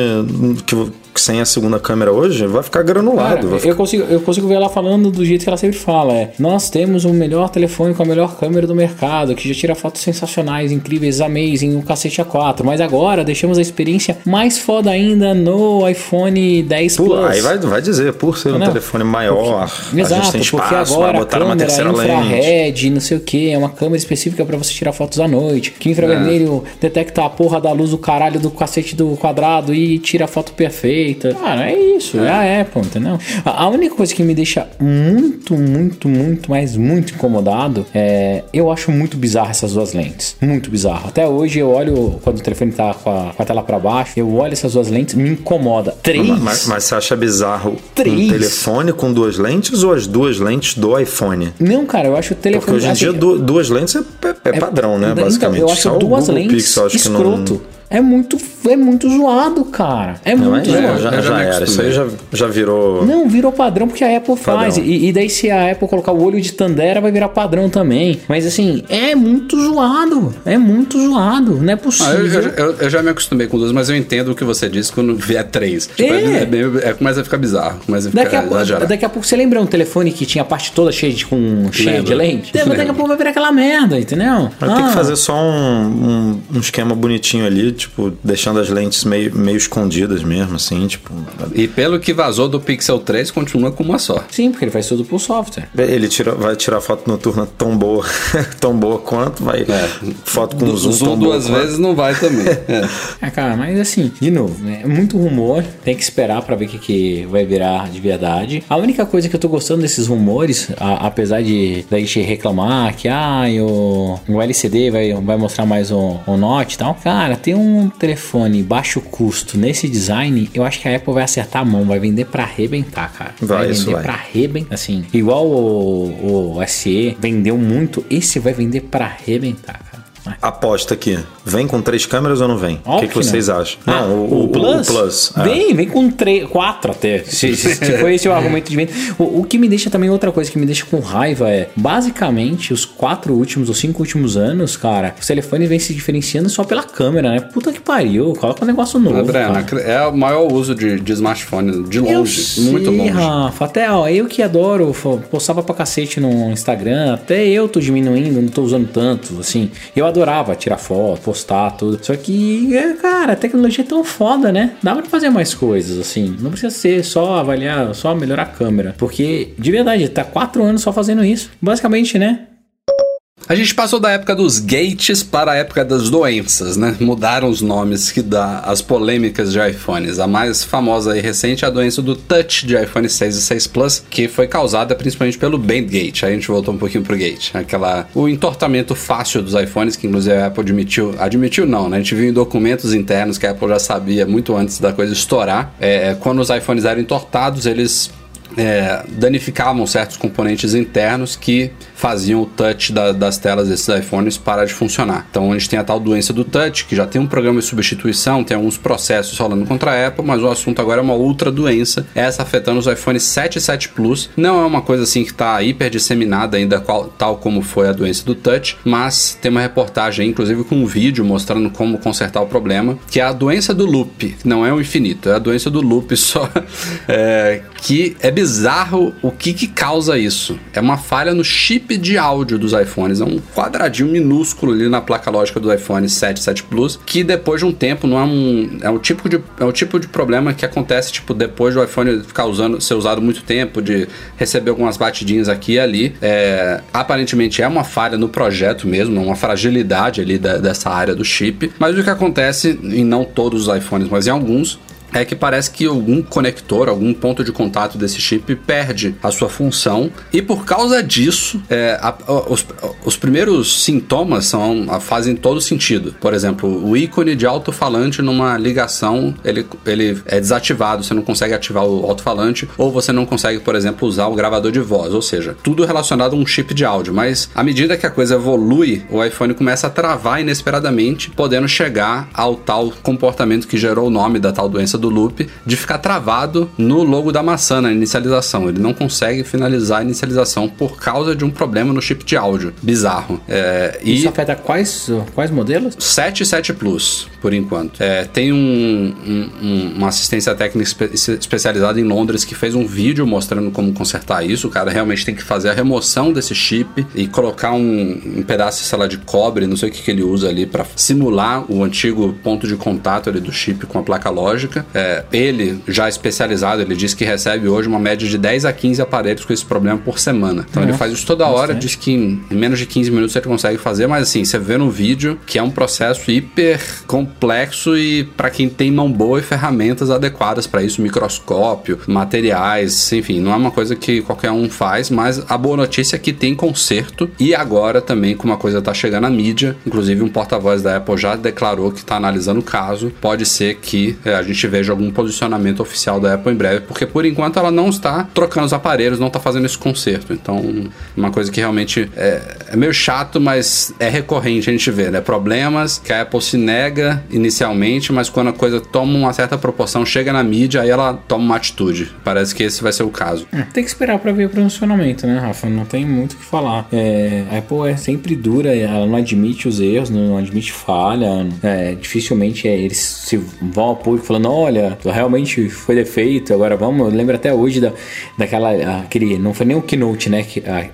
que, que sem a segunda câmera hoje, vai ficar granulado. Cara, vai ficar- eu, consigo, eu consigo ver ela falando do jeito que ela sempre fala. É, nós temos o melhor telefone com a melhor câmera do mercado, que já tira fotos sensacionais, incríveis, amazing, o cacete A4. Mas agora deixamos a experiência mais foda ainda no iPhone 10 Pô, Plus. aí vai, vai dizer, por ser um Não, telefone maior, a gente Exato, tem porque espaço, agora vai a botar uma câmera terceira lente. infrared, não sei o que, é uma câmera específica pra você tirar fotos à noite. Que infravermelho É. detecta a porra da luz do caralho do cacete do quadrado e tira a foto perfeita. Cara, é isso, é, a Apple, entendeu? A, a única coisa que me deixa muito, muito, muito, mas muito incomodado é. Eu acho muito bizarro essas duas lentes. Muito bizarro. Até hoje eu olho, quando o telefone tá com a, com a tela pra baixo, eu olho essas duas lentes, me incomoda. Três. Mas, mas você acha bizarro Três. um telefone com duas lentes ou as duas lentes do iPhone? Não, cara, eu acho o telefone. Porque hoje em assim, dia du- duas lentes é, é- é padrão, né? Então, Basicamente. eu acho Só duas lentes Pixel, acho que não- escroto. É muito, é muito zoado, cara. É Não, muito é, zoado. já, já já era. Isso aí já, já virou. Não, virou padrão porque a Apple faz. Padrão. E, e daí, se a Apple colocar o olho de Tandera, vai virar padrão também. Mas assim, é muito zoado. É muito zoado. Não é Ah, eu, possível. eu- eu- eu já me acostumei com duas, mas eu entendo o que você disse quando vier três. Tipo, É. é. meio- é- começa a ficar bizarro, começa a ficar Daqui a, pouco, exagerado. daqui a pouco você lembra um telefone que tinha a parte toda cheia de, com, cheia de lente? Daqui a pouco vai virar aquela merda, entendeu? Tem Ah. que fazer só um, um, um esquema bonitinho ali, tipo, deixando as lentes meio, meio escondidas mesmo, assim, tipo. E pelo que vazou do Pixel 3, continua com uma só. Sim, porque ele faz tudo por software. Ele tira, vai tirar foto noturna tão boa, tão boa quanto, vai. É. Foto com Do- zoom, zoom tão boa duas quanto. vezes não vai também. É. É, cara, mas assim, de novo, né? É muito rumor, tem que esperar pra ver o que, que vai virar de verdade. A única coisa que eu tô gostando desses rumores, a- apesar de da gente reclamar que ah, o, o LCD vai, vai mostrar mais o, o Note e tal, cara, tem um telefone baixo custo nesse design, eu acho que a Apple vai acertar a mão, vai vender pra arrebentar, cara. Vai, isso vender vai. pra arrebentar, assim, igual o, o SE vendeu muito, esse vai vender pra arrebentar. Vai. Aposta aqui. Vem com três câmeras ou não vem? O que, Óbvio que que vocês não. acham? Ah, não, o, o- o Plus. é. Vem, vem com três, quatro até. Se, se, se for esse o argumento de venda. O, o que me deixa também, outra coisa que me deixa com raiva é, basicamente, os quatro últimos ou cinco últimos anos, cara, os telefones vêm se diferenciando só pela câmera, né? Puta que pariu, coloca um negócio novo. É o maior uso de, de smartphone, de Eu longe, sei, muito longe. Rafa, até ó, eu que adoro, postava pra cacete no Instagram, até eu tô diminuindo, não tô usando tanto, assim. Eu adorava tirar foto, postar tudo. Só que, é, cara, a tecnologia é tão foda, né? Dá pra fazer mais coisas, assim. Não precisa ser só avaliar, só melhorar a câmera. Porque, de verdade, tá quatro anos só fazendo isso. Basicamente, né? A gente passou da época dos gates para a época das doenças, né? Mudaram os nomes que dá as polêmicas de iPhones. A mais famosa e recente é a doença do touch de iPhone 6 e 6 Plus, que foi causada principalmente pelo Bandgate. Aí a gente voltou um pouquinho pro gate. Aquela, o entortamento fácil dos iPhones, que inclusive a Apple admitiu. Admitiu não, né? A gente viu em documentos internos que a Apple já sabia muito antes da coisa estourar. É, quando os iPhones eram entortados, eles é, danificavam certos componentes internos que faziam o touch da- das telas desses iPhones parar de funcionar. Então a gente tem a tal doença do touch, que já tem um programa de substituição, tem alguns processos rolando contra a Apple, mas o assunto agora é uma outra doença, essa afetando os iPhones 7 e 7 Plus. Não é uma coisa assim que está hiper disseminada ainda, qual- tal como foi a doença do touch, mas tem uma reportagem, inclusive com um vídeo mostrando como consertar o problema, que é a doença do loop, não é o infinito, é a doença do loop só, é, que é bizarro o que que causa isso. É uma falha no chip de áudio dos iPhones, é um quadradinho minúsculo ali na placa lógica do iPhone 7, 7 Plus, que depois de um tempo não é um é o tipo de é o tipo de problema que acontece tipo depois do iPhone ficar usando ser usado muito tempo, de receber algumas batidinhas aqui e ali. É, aparentemente é uma falha no projeto mesmo, é uma fragilidade ali da- dessa área do chip, mas o que acontece em não todos os iPhones, mas em alguns é que parece que algum conector, algum ponto de contato desse chip perde a sua função. E por causa disso, é, a, a, os, os, primeiros sintomas são, a, fazem todo sentido. Por exemplo, o ícone de alto-falante numa ligação, ele, ele é desativado, você não consegue ativar o alto-falante ou você não consegue, por exemplo, usar o gravador de voz, ou seja, tudo relacionado a um chip de áudio, mas à medida que a coisa evolui, o iPhone começa a travar inesperadamente, podendo chegar ao tal comportamento que gerou o nome da tal doença do loop, de ficar travado no logo da maçã, na inicialização. Ele não consegue finalizar a inicialização por causa de um problema no chip de áudio. Bizarro. É, Isso afeta quais, quais modelos? 7 e 7 Plus, por enquanto. É, tem um, um, uma assistência técnica espe especializada em Londres que fez um vídeo mostrando como consertar isso. O cara realmente tem que fazer a remoção desse chip e colocar um, um pedaço, sei lá, de cobre, não sei o que, que ele usa ali, para simular o antigo ponto de contato ali do chip com a placa lógica. É, ele, já especializado, ele diz que recebe hoje uma média de 10 a 15 aparelhos com esse problema por semana. Então Nossa, ele faz isso toda hora, diz que em menos de 15 minutos ele consegue fazer, mas assim, você vê no vídeo que é um processo hiper complexo e para quem tem mão boa e ferramentas adequadas para isso, microscópio, materiais, enfim, não é uma coisa que qualquer um faz, mas a boa notícia é que tem conserto e agora também como uma coisa tá chegando à mídia, inclusive um porta-voz da Apple já declarou que está analisando o caso, pode ser que é, a gente veja algum posicionamento oficial da Apple em breve, porque por enquanto ela não está trocando os aparelhos, não está fazendo esse conserto. Então, uma coisa que realmente é, é, meio chato, mas é recorrente a gente ver, né? Problemas que a Apple se nega inicialmente, mas quando a coisa toma uma certa proporção, chega na mídia, aí ela toma uma atitude. Parece que esse vai ser o caso. É, tem que esperar para ver o funcionamento, né, Rafa? Não tem muito o que falar. É, a Apple é sempre dura, ela não admite os erros, não admite falha. É, dificilmente é, eles se vão ao público falando: olha, realmente foi defeito, agora vamos. Eu lembro até hoje da, daquela. aquele. Não foi nem o keynote, né?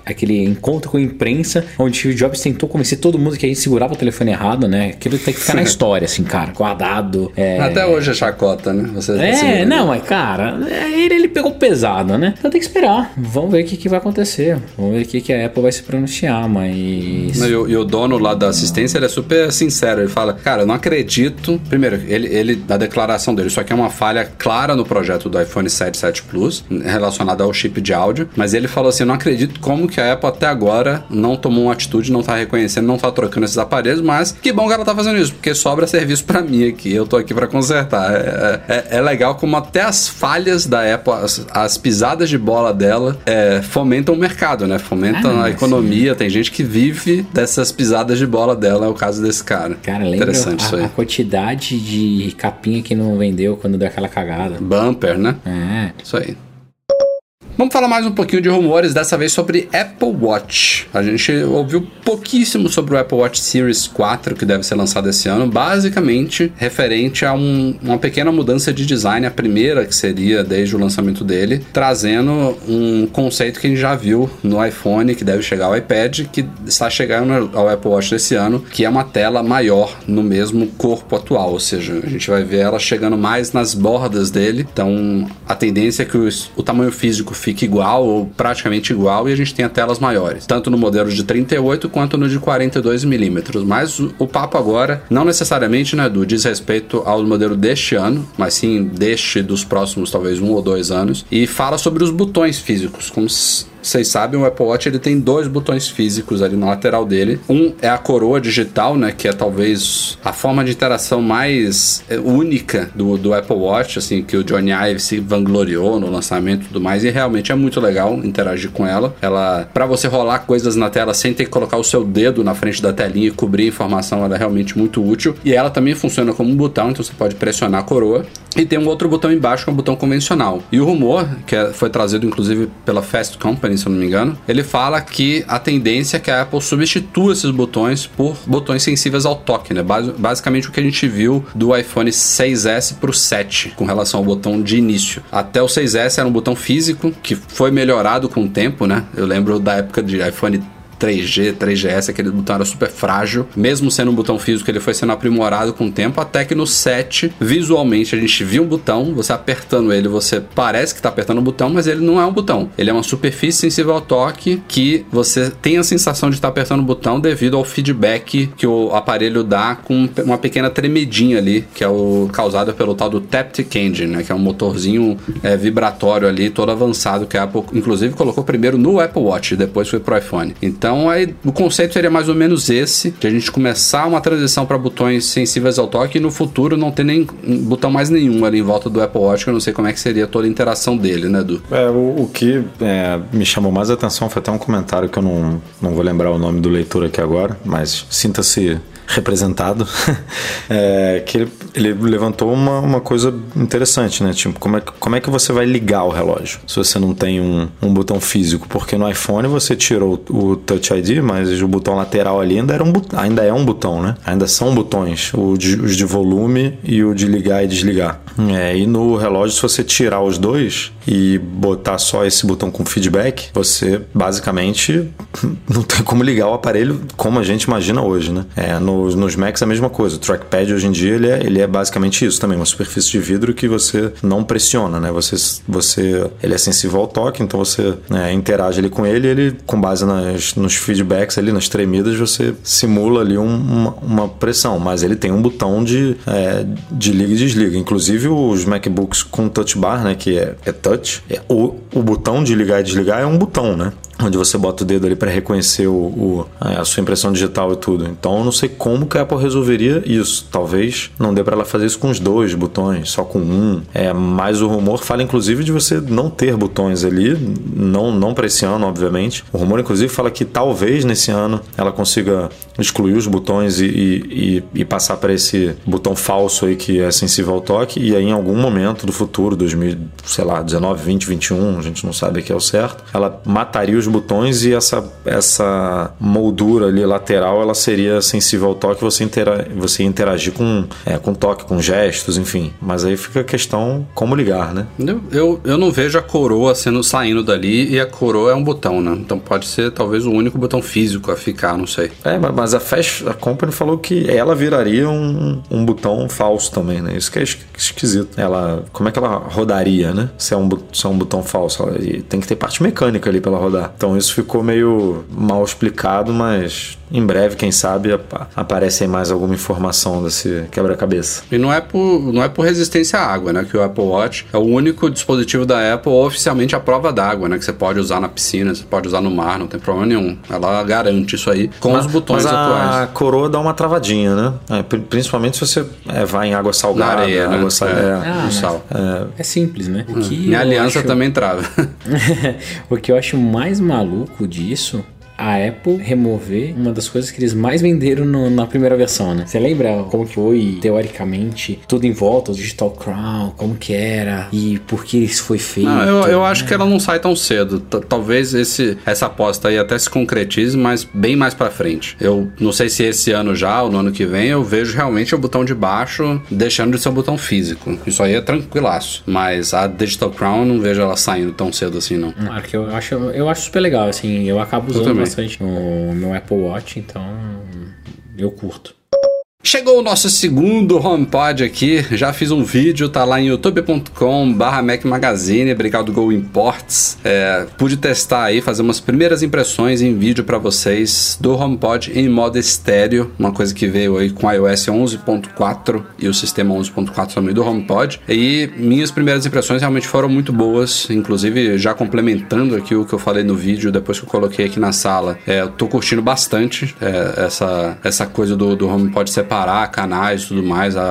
Aquele encontro com a imprensa, onde o Jobs tentou convencer todo mundo que a gente segurava o telefone errado, né? Aquilo tem que ficar na história, assim, cara. Guardado. É... Até hoje é chacota, né? Você é, não, mas cara, ele, ele pegou pesado, né? Então tem que esperar. Vamos ver o que, que vai acontecer. Vamos ver o que, que a Apple vai se pronunciar, mas. E o, e o dono lá da assistência, ele é super sincero. Ele fala, cara, eu não acredito. Primeiro, ele, ele, da declaração dele, isso aqui é uma falha clara no projeto do iPhone 7 7 Plus, relacionada ao chip de áudio. Mas ele falou assim: eu não acredito como que a Apple até agora não tomou uma atitude, não tá reconhecendo, não tá trocando esses aparelhos, mas que bom que ela tá fazendo isso, porque sobra serviço para mim aqui. Eu tô aqui para consertar. É, é, é, legal como até as falhas da Apple, as, as pisadas de bola dela, é, fomentam o mercado, né? Fomentam ah, a economia. Sim. Tem gente que vive dessas pisadas de bola dela, é o caso desse cara. Cara, lembra Interessante a, isso aí. a quantidade de capinha que não vendeu quando deu aquela cagada. Bumper, né? É. Isso aí. Vamos falar mais um pouquinho de rumores, dessa vez sobre Apple Watch. A gente ouviu pouquíssimo sobre o Apple Watch Series 4, que deve ser lançado esse ano, basicamente referente a um, uma pequena mudança de design, a primeira que seria desde o lançamento dele, trazendo um conceito que a gente já viu no iPhone, que deve chegar ao iPad, que está chegando ao Apple Watch desse ano, que é uma tela maior no mesmo corpo atual, ou seja, a gente vai ver ela chegando mais nas bordas dele, então a tendência é que os, o tamanho físico fique igual ou praticamente igual e a gente tenha telas maiores, tanto no modelo de 38 quanto no de 42 milímetros. Mas o, papo agora não necessariamente né, do diz respeito ao modelo deste ano, mas sim deste dos próximos talvez um ou dois anos e fala sobre os botões físicos, como vocês sabem, o Apple Watch ele tem dois botões físicos ali na lateral dele. Um é a coroa digital, né, que é talvez a forma de interação mais é, única do, do Apple Watch, assim, que o Johnny Ive se vangloriou no lançamento e tudo mais, e realmente é muito legal interagir com ela. Ela, para você rolar coisas na tela sem ter que colocar o seu dedo na frente da telinha e cobrir informação, ela é realmente muito útil. E ela também funciona como um botão, então você pode pressionar a coroa. E tem um outro botão embaixo que é um botão convencional. E o rumor, que é, foi trazido inclusive pela Fast Company, Company, se eu não me engano, ele fala que a tendência é que a Apple substitua esses botões por botões sensíveis ao toque, né? Basicamente o que a gente viu do iPhone 6S pro 7 com relação ao botão de início. Até o 6S era um botão físico que foi melhorado com o tempo, né? Eu lembro da época de iPhone 3G, 3GS, aquele botão era super frágil. Mesmo sendo um botão físico, ele foi sendo aprimorado com o tempo, até que no 7, visualmente, a gente viu um botão, você apertando ele, você parece que tá apertando o botão, mas ele não é um botão. Ele é uma superfície sensível ao toque que você tem a sensação de estar apertando o botão devido ao feedback que o aparelho dá com uma pequena tremedinha ali, que é o causado pelo tal do Taptic Engine, né? Que é um motorzinho é, vibratório ali, todo avançado, que a Apple, inclusive, colocou primeiro no Apple Watch, depois foi pro iPhone. Então, aí, o conceito seria mais ou menos esse, de a gente começar uma transição para botões sensíveis ao toque e no futuro não ter nem botão mais nenhum ali em volta do Apple Watch, que eu não sei como é que seria toda a interação dele, né, Du? É, o, o que é, me chamou mais atenção foi até um comentário que eu não, não vou lembrar o nome do leitor aqui agora, mas sinta-se representado, é, que ele, ele levantou uma, uma coisa interessante, né? Tipo, como é, como é que você vai ligar o relógio se você não tem um, um botão físico? Porque no iPhone você tirou o, Touch ID, mas o botão lateral ali ainda, era um, ainda é um botão, né? Ainda são botões, de, os de volume e o de ligar e desligar. É, e no relógio, se você tirar os dois e botar só esse botão com feedback, você basicamente não tem como ligar o aparelho como a gente imagina hoje, né? É, no nos, nos Macs é a mesma coisa. O trackpad hoje em dia ele é, ele é basicamente isso também, uma superfície de vidro que você não pressiona, né? Você, você, ele é sensível ao toque, então você né, interage ali com ele, ele com base nas, nos feedbacks ali, nas tremidas, você simula ali um, uma, uma, pressão, mas ele tem um botão de, é, de liga e desliga. Inclusive os MacBooks com touch bar, né, que é, é touch, é, o, o botão de ligar e desligar é um botão, né? Onde você bota o dedo ali para reconhecer o, o, a sua impressão digital e tudo. Então eu não sei como que a Apple resolveria isso. Talvez não dê para ela fazer isso com os dois botões, só com um. É, mas o rumor fala inclusive de você não ter botões ali, não não para esse ano, obviamente. O rumor inclusive fala que talvez nesse ano ela consiga excluir os botões e, e, e, e passar para esse botão falso aí que é sensível ao toque e aí em algum momento do futuro, 2000, sei lá, 19, 20, 21, a gente não sabe que é o certo, ela mataria os botões e essa, essa moldura ali lateral ela seria sensível ao toque, você, intera você interagir com, é, com toque, com gestos, enfim. Mas aí fica a questão como ligar, né? Eu, eu, eu não vejo a coroa sendo saindo dali e a coroa é um botão, né? Então pode ser talvez o único botão físico a ficar, não sei. É, mas a Fast a Company falou que ela viraria um, um botão falso também, né? Isso que é esquisito. Ela, como é que ela rodaria, né? Se é um, se é um botão falso, ela, tem que ter parte mecânica ali para ela rodar. Então isso ficou meio mal explicado, mas em breve, quem sabe, aparece aí mais alguma informação desse quebra-cabeça. E não é, por, não é por resistência à água, né? Que o Apple Watch é o único dispositivo da Apple oficialmente à prova d'água, né? Que você pode usar na piscina, você pode usar no mar, não tem problema nenhum. Ela garante isso aí com mas, os botões mas atuais. A coroa dá uma travadinha, né? É, principalmente se você é, vai em água salgada, na areia, água né? sal... é, é, ah, sal. É, é simples, né? O que Minha aliança acho... também trava. o que eu acho mais maluco disso a Apple remover uma das coisas que eles mais venderam no, na primeira versão, né? Você lembra como que foi, teoricamente, tudo em volta, o Digital Crown, como que era e por que isso foi feito? Não, eu, eu acho que ela não sai tão cedo. T Talvez esse, essa aposta aí até se concretize, mas bem mais para frente. Eu não sei se esse ano já ou no ano que vem eu vejo realmente o botão de baixo deixando de ser um botão físico. Isso aí é tranquilaço. Mas a Digital Crown eu não vejo ela saindo tão cedo assim, não. Que eu acho, eu acho super legal, assim, eu acabo usando bastante no meu Apple Watch, então eu curto. Chegou o nosso segundo HomePod aqui, já fiz um vídeo, tá lá em youtube.com barra Mac Magazine, obrigado Go Imports. É, pude testar aí, fazer umas primeiras impressões em vídeo para vocês do HomePod em modo estéreo, uma coisa que veio aí com iOS 11.4 e o sistema 11.4 também do HomePod. E minhas primeiras impressões realmente foram muito boas, inclusive já complementando aqui o que eu falei no vídeo, depois que eu coloquei aqui na sala. É, eu tô curtindo bastante é, essa, essa coisa do, do HomePod separado separar canais e tudo mais, a,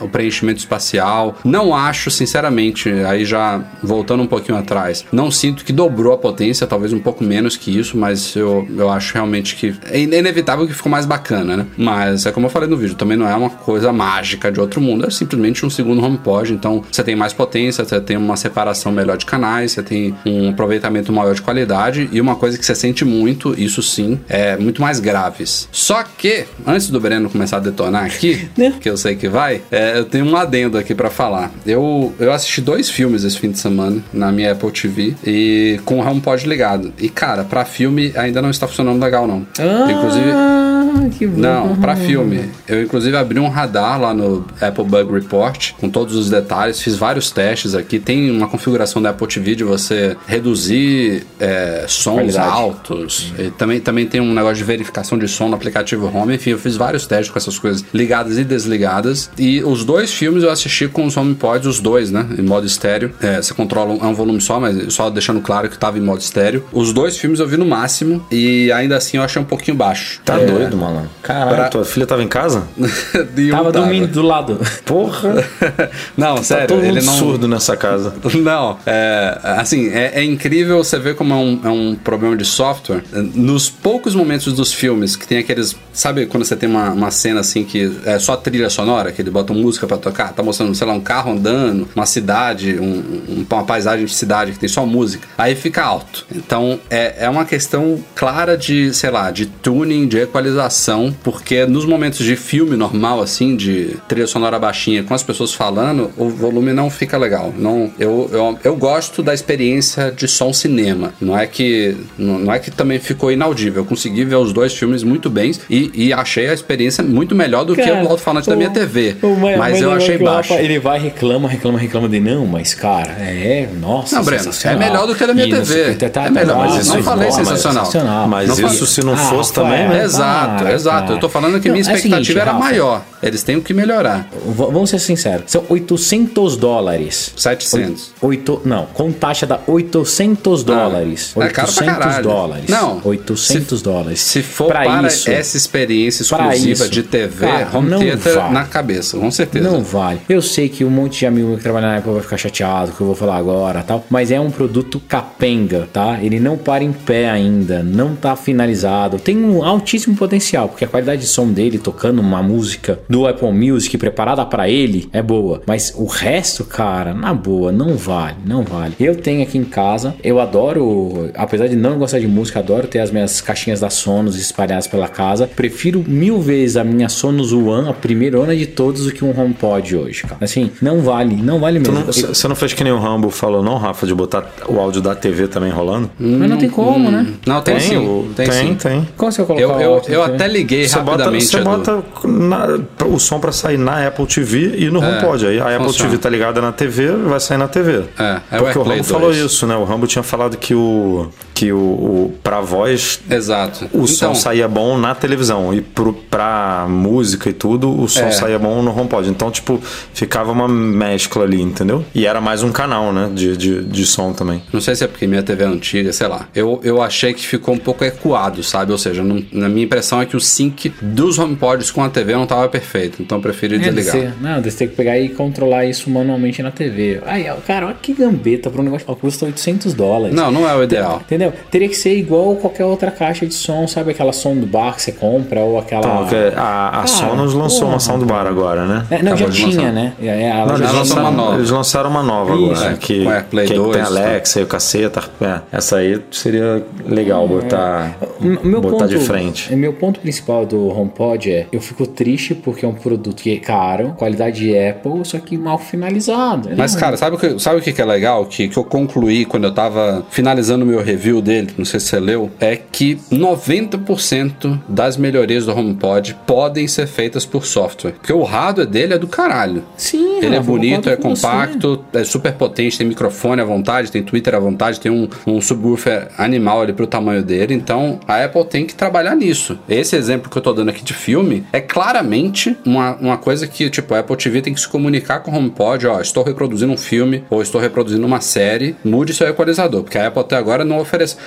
a, o preenchimento espacial. Não acho, sinceramente, aí já voltando um pouquinho atrás, não sinto que dobrou a potência, talvez um pouco menos que isso, mas eu, eu acho realmente que é inevitável que ficou mais bacana, né? Mas é como eu falei no vídeo, também não é uma coisa mágica de outro mundo, é simplesmente um segundo HomePod, então você tem mais potência, você tem uma separação melhor de canais, você tem um aproveitamento maior de qualidade e uma coisa que você sente muito, isso sim, é muito mais graves. Só que, antes do Breno começar começar a detonar aqui, Né? que eu sei que vai, é, eu tenho um adendo aqui pra falar. Eu, eu assisti dois filmes esse fim de semana na minha Apple TV e com o HomePod ligado. E, cara, pra filme ainda não está funcionando legal, não. Inclusive. Ah, que bom. Não, pra filme. Eu inclusive abri um radar lá no Apple Bug Report com todos os detalhes, fiz vários testes aqui. Tem uma configuração da Apple TV de você reduzir é, sons Qualidade. altos. E também, também tem um negócio de verificação de som no aplicativo Home. Enfim, eu fiz vários testes com essas coisas ligadas e desligadas. E os dois filmes eu assisti com os HomePods, os dois, né? Em modo estéreo. É, você controla um, é um volume só, mas só deixando claro que tava em modo estéreo. Os dois filmes eu vi no máximo e ainda assim eu achei um pouquinho baixo. Tá É, doido, mano. Caralho, Pra- tua filha tava em casa? um Tava dormindo do lado. Porra. Não, Tá sério, todo ele mundo não. surdo nessa casa. Não, é, assim, é, é incrível você ver como é um, é um problema de software. Nos poucos momentos dos filmes que tem aqueles. Sabe quando você tem uma, uma cena assim que é só trilha sonora, que ele bota música pra tocar? Tá mostrando, sei lá, um carro andando, uma cidade, um- uma paisagem de cidade que tem só música. Aí fica alto. Então é, é uma questão clara de, sei lá, de tuning, de equalização, porque nos momentos de filme normal, assim, de trilha sonora baixinha, com as pessoas falando, o volume não fica legal. Não, eu, eu, eu gosto da experiência de som cinema. Não é que não, não é que também ficou inaudível. Eu consegui ver os dois filmes muito bem e, e achei a experiência muito melhor do que Cara, o alto-falante da minha TV. mas eu achei que baixo. Ele vai, reclama, reclama, reclama de não, mas cara, é, nossa, Não, Breno, sensacional. é melhor do que a da minha E não TV. que, tá- É melhor, tá- mas tá- não falei nossa, sensacional. Mas Não isso fa- se não Ah, fosse Rafael, também, né? Exato, Para, exato. cara. Eu tô falando que Não, minha é expectativa seguinte, era Rafa, maior. Eles têm o que melhorar. Vamos ser sinceros, são 800 dólares. 700. Oito, não, com taxa dá 800 dólares. é caro pra 800 dólares. Não, 800 se- dólares. Se for Pra para isso, essa experiência exclusiva isso, de TV, cara, home não theater vale. na cabeça, com certeza. Não vale. Eu sei que um monte de amigo que trabalha na Apple vai ficar chateado que eu vou falar agora tal, mas é um produto capenga, tá? Ele não para em pé ainda, não tá finalizado. Tem um altíssimo potencial, porque a qualidade de som dele tocando uma música do Apple Music preparada pra ele é boa, mas o resto, cara, na boa, não vale, não vale. Eu tenho aqui em casa, eu adoro, apesar de não gostar de música, adoro ter as minhas caixinhas da Sonos espalhadas pela casa. Prefiro mil vezes a minha Sonos One, a primeirona de todos, do que um HomePod hoje, cara. Assim, não vale, não vale mesmo. não- Você não fez que nem o Rambo falou, não, Rafa, de botar o áudio da TV também rolando? Mas não tem como, né? Não, tem, sim. o- Tem, tem, sim. tem. Como você vai colocar Eu, o eu, áudio eu TV? até liguei Você bota, rapidamente. você Edu. bota na- o som pra sair na Apple TV e no HomePod. Aí a Apple funciona. TV tá ligada na TV, vai sair na TV. É, é o Porque o AirPlay Rambo falou 2. isso, né? O Rambo tinha falado que o que o, o pra voz Exato. o som Então, saía bom na televisão e pro, pra música e tudo, o som É. saía bom no HomePod. Então, tipo, ficava uma mescla ali, entendeu? E era mais um canal, né? De, de, de som também. Não sei se é porque minha TV é antiga, sei lá. Eu, eu achei que ficou um pouco ecoado, sabe? Ou seja, não- na minha impressão é que o sync dos HomePods com a TV não tava perfeito. Então eu preferi É, desligar. você, não, você tem que pegar e controlar isso manualmente na TV. Aí, cara, olha que gambeta pra um negócio que custa 800 dólares. Não, não é o ideal. Entendeu? Teria que ser igual qualquer outra caixa de som, sabe? Aquela som do bar que você compra ou aquela. Então, que a, a Sonos lançou porra. uma soundbar agora, né? É, não, já Acabou de tinha, né? É, é, ela Não, já eles, lançaram uma nova. eles lançaram uma nova Isso. agora, É, né? Que, com AirPlay que 2, tem. Alexa e o caceta. É, essa aí seria legal botar, O meu botar ponto, de frente. Meu ponto principal do HomePod é: eu fico triste porque é um produto que é caro, qualidade de Apple, só que mal finalizado. Mas, cara, sabe o que, sabe o que que é legal? Que, que eu concluí quando eu tava finalizando o meu review dele, não sei se você leu, é que 90% das melhorias do HomePod podem ser feitas por software. Porque o hardware dele é do caralho. Sim, Ele é bonito, é com você. compacto, é super potente, tem microfone à vontade, tem Twitter à vontade, tem um, um subwoofer animal ali pro tamanho dele. Então a Apple tem que trabalhar nisso. Esse exemplo que eu tô dando aqui de filme é claramente uma, uma coisa que, tipo, a Apple TV tem que se comunicar com o HomePod, ó, estou reproduzindo um filme ou estou reproduzindo uma série, mude seu equalizador, porque a Apple até agora não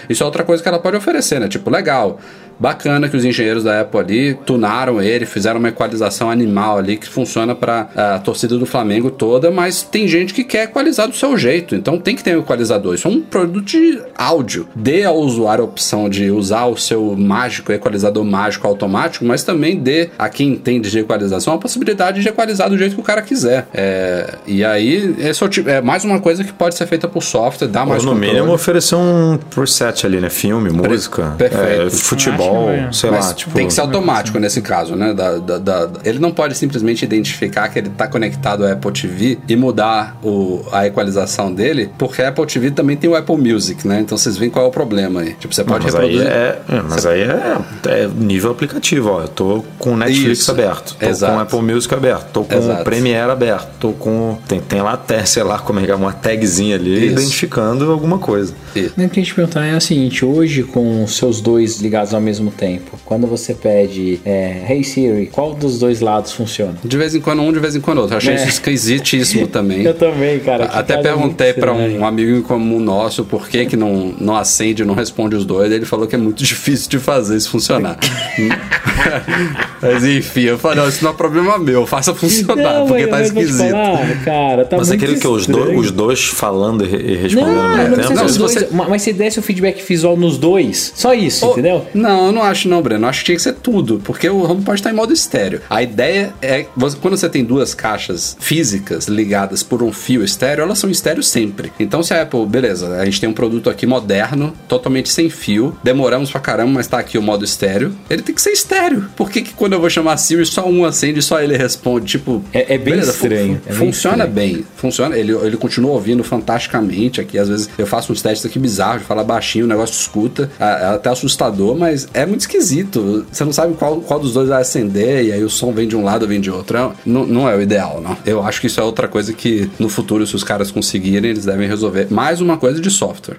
Isso é outra coisa que ela pode oferecer, né? Tipo, legal. Bacana que os engenheiros da Apple ali tunaram ele, fizeram uma equalização animal ali que funciona para a torcida do Flamengo toda, mas tem gente que quer equalizar do seu jeito, então tem que ter um equalizador. Isso é um produto de áudio. Dê ao usuário a opção de usar o seu mágico, equalizador mágico automático, mas também dê a quem entende de equalização a possibilidade de equalizar do jeito que o cara quiser. É, e aí, esse é, tipo- é mais uma coisa que pode ser feita por software, dá mais Ou no controle. mínimo oferecer um preset ali, né? Filme, música, perfeito. é, futebol, Sol, é. sei Mas lá, tipo. tem que ser automático nesse caso, né? Da, da- da- ele não pode simplesmente identificar que ele tá conectado ao Apple TV e mudar o, a equalização dele, porque a Apple TV também tem o Apple Music, né? Então vocês veem qual é o problema aí. Tipo, você Não, pode mas aí reproduzir. é, é, mas aí é, é nível aplicativo, ó. Eu tô com o Netflix Isso. aberto, tô Exato. com o Apple Music aberto, tô com Exato. o Premiere aberto, tô com. Tem, tem lá até, sei lá, como é que é, uma tagzinha ali Isso. identificando alguma coisa. Isso. O que a gente perguntar é o seguinte: hoje, com os seus dois ligados ao mesmo tempo, quando você pede é, Hey Siri, qual dos dois lados funciona? De vez em quando um, de vez em quando outro. Eu achei É. isso esquisitíssimo também. Eu também, cara. Até cara perguntei pra um amigo em comum nosso por que, que não, não acende, não responde os dois. Ele falou que é muito difícil de fazer isso funcionar. mas enfim, eu falei, "Não, isso não é problema meu, faça funcionar, Não, porque mas- tá esquisito. falar, cara, tá mas muito aquele que os, do- estranho. os dois falando e, re- respondendo Não, ao mesmo tempo? Não, se dois, você- ma- mas se desse o feedback visual nos dois, só isso, Oh, entendeu? Não, eu não acho não, Breno. Eu acho que tinha que ser tudo, porque o home pode estar em modo estéreo. A ideia é, você- quando você tem duas caixas físicas ligadas por um fio estéreo, elas são estéreo sempre. Então se a Apple, beleza, a gente tem um produto aqui moderno, totalmente sem fio, demoramos pra caramba, mas tá aqui o modo estéreo, ele tem que ser estéreo. Por que, que quando eu vou chamar Siri, só um acende e só ele responde? Tipo, É- é bem fu- estranho, fu- é bem funciona estranho. bem, funciona. Ele, ele continua ouvindo fantasticamente aqui. Às vezes eu faço uns testes aqui bizarros, de falar baixinho, o negócio escuta, é até assustador, mas é muito esquisito. Você não sabe qual, qual dos dois vai acender, e aí o som vem de um lado ou vem de outro. É- não, não é o ideal, não. Eu acho que isso é outra coisa que no futuro, se os caras conseguirem, eles devem resolver. Mais uma coisa de software.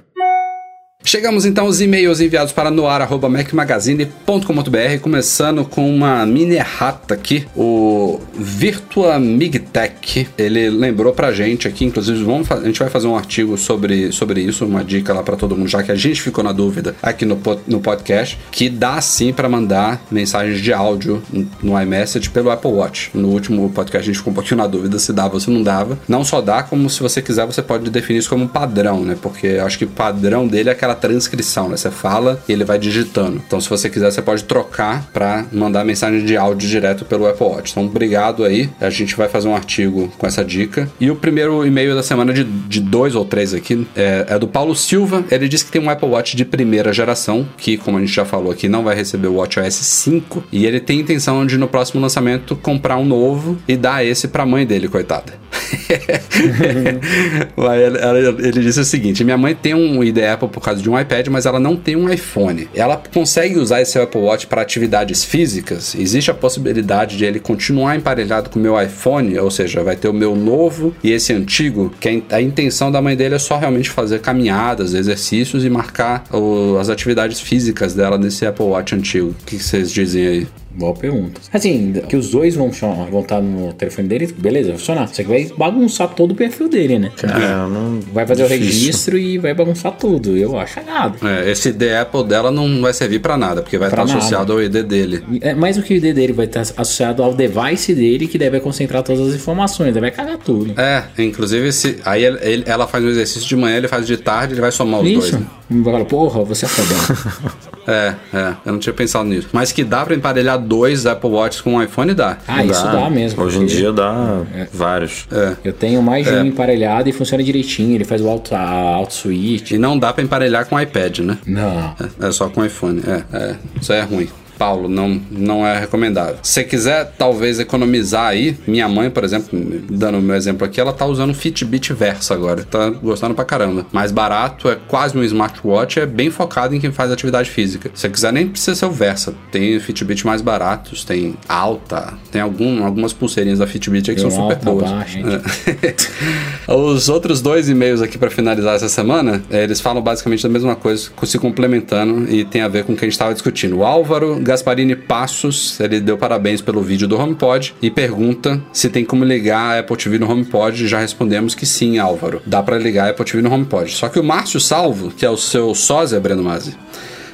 Chegamos então aos e-mails enviados para noar.macmagazine.com.br, começando com uma mini errata aqui, o Virtua Migtech. Ele lembrou pra gente aqui, inclusive vamos a gente vai fazer um artigo sobre, sobre isso, uma dica lá pra todo mundo, já que a gente ficou na dúvida aqui no, no podcast, que dá sim pra mandar mensagens de áudio no- iMessage pelo Apple Watch. No último podcast a gente ficou um pouquinho na dúvida se dava ou se não dava. Não só dá, como se você quiser, você pode definir isso como padrão, né? Porque acho que padrão dele é aquela transcrição, né? Você fala e ele vai digitando. Então, se você quiser, você pode trocar para mandar mensagem de áudio direto pelo Apple Watch. Então, obrigado aí. A gente vai fazer um artigo com essa dica. E o primeiro e-mail da semana de, de dois ou três aqui é, é do Paulo Silva. Ele disse que tem um Apple Watch de primeira geração, que, como a gente já falou aqui, não vai receber o WatchOS 5. E ele tem intenção de, no próximo lançamento, comprar um novo e dar esse pra mãe dele, coitada. Ele, ela- ele disse o seguinte: minha mãe tem um ID Apple por causa de um iPad, mas ela não tem um iPhone. Ela consegue usar esse Apple Watch para atividades físicas? Existe a possibilidade de ele continuar emparelhado com o meu iPhone? Ou seja, vai ter o meu novo e esse antigo? Que a in- a intenção da mãe dele é só realmente fazer caminhadas, exercícios e marcar o- as atividades físicas dela nesse Apple Watch antigo. O que vocês dizem aí? Boa pergunta. Assim, que os dois vão, funcionar- vão estar no telefone dele, beleza, vai funcionar. Só que vai bagunçar todo o perfil dele, né? É, não- Vai fazer o difícil. registro e vai bagunçar tudo. Eu acho cagado. É, esse ID Apple dela não vai servir para nada, porque vai Pra estar nada. associado ao ID dele. É, mais do que o ID dele vai estar associado ao device dele, que deve concentrar todas as informações, vai cagar tudo. É, inclusive esse, aí ele- ela faz um exercício de manhã, ele faz de tarde, ele vai somar os Isso. dois. né? Vai falar, porra, você é fodão. É, é, eu não tinha pensado nisso. Mas que dá pra emparelhar dois Apple Watches com um iPhone, dá. ah, isso dá mesmo. Hoje em dia dá vários. É. Eu tenho mais de É. um emparelhado e funciona direitinho. Ele faz o auto, a auto switch. E não dá pra emparelhar com iPad, né? Não. É, é só com iPhone. É, é, isso aí é ruim. Paulo, não, não é recomendável. Se você quiser, talvez, economizar aí, minha mãe, por exemplo, dando o meu exemplo aqui, ela tá usando Fitbit Versa agora. Tá gostando pra caramba. Mais barato, é quase um smartwatch, é bem focado em quem faz atividade física. Se você quiser, nem precisa ser o Versa. Tem Fitbit mais baratos, tem alta, tem algum, algumas pulseirinhas da Fitbit aí que Tem são super alta, boas. baixa? É. Os outros dois e-mails aqui pra finalizar essa semana, eles falam basicamente da mesma coisa, co- se complementando e tem a ver com o que a gente estava discutindo. O Álvaro Gasparini Passos, ele deu parabéns pelo vídeo do HomePod e pergunta se tem como ligar a Apple TV no HomePod. Já respondemos que sim, Álvaro. Dá pra ligar a Apple TV no HomePod. Só que o Márcio Salvo, que é o seu sósia, Breno Mazzi,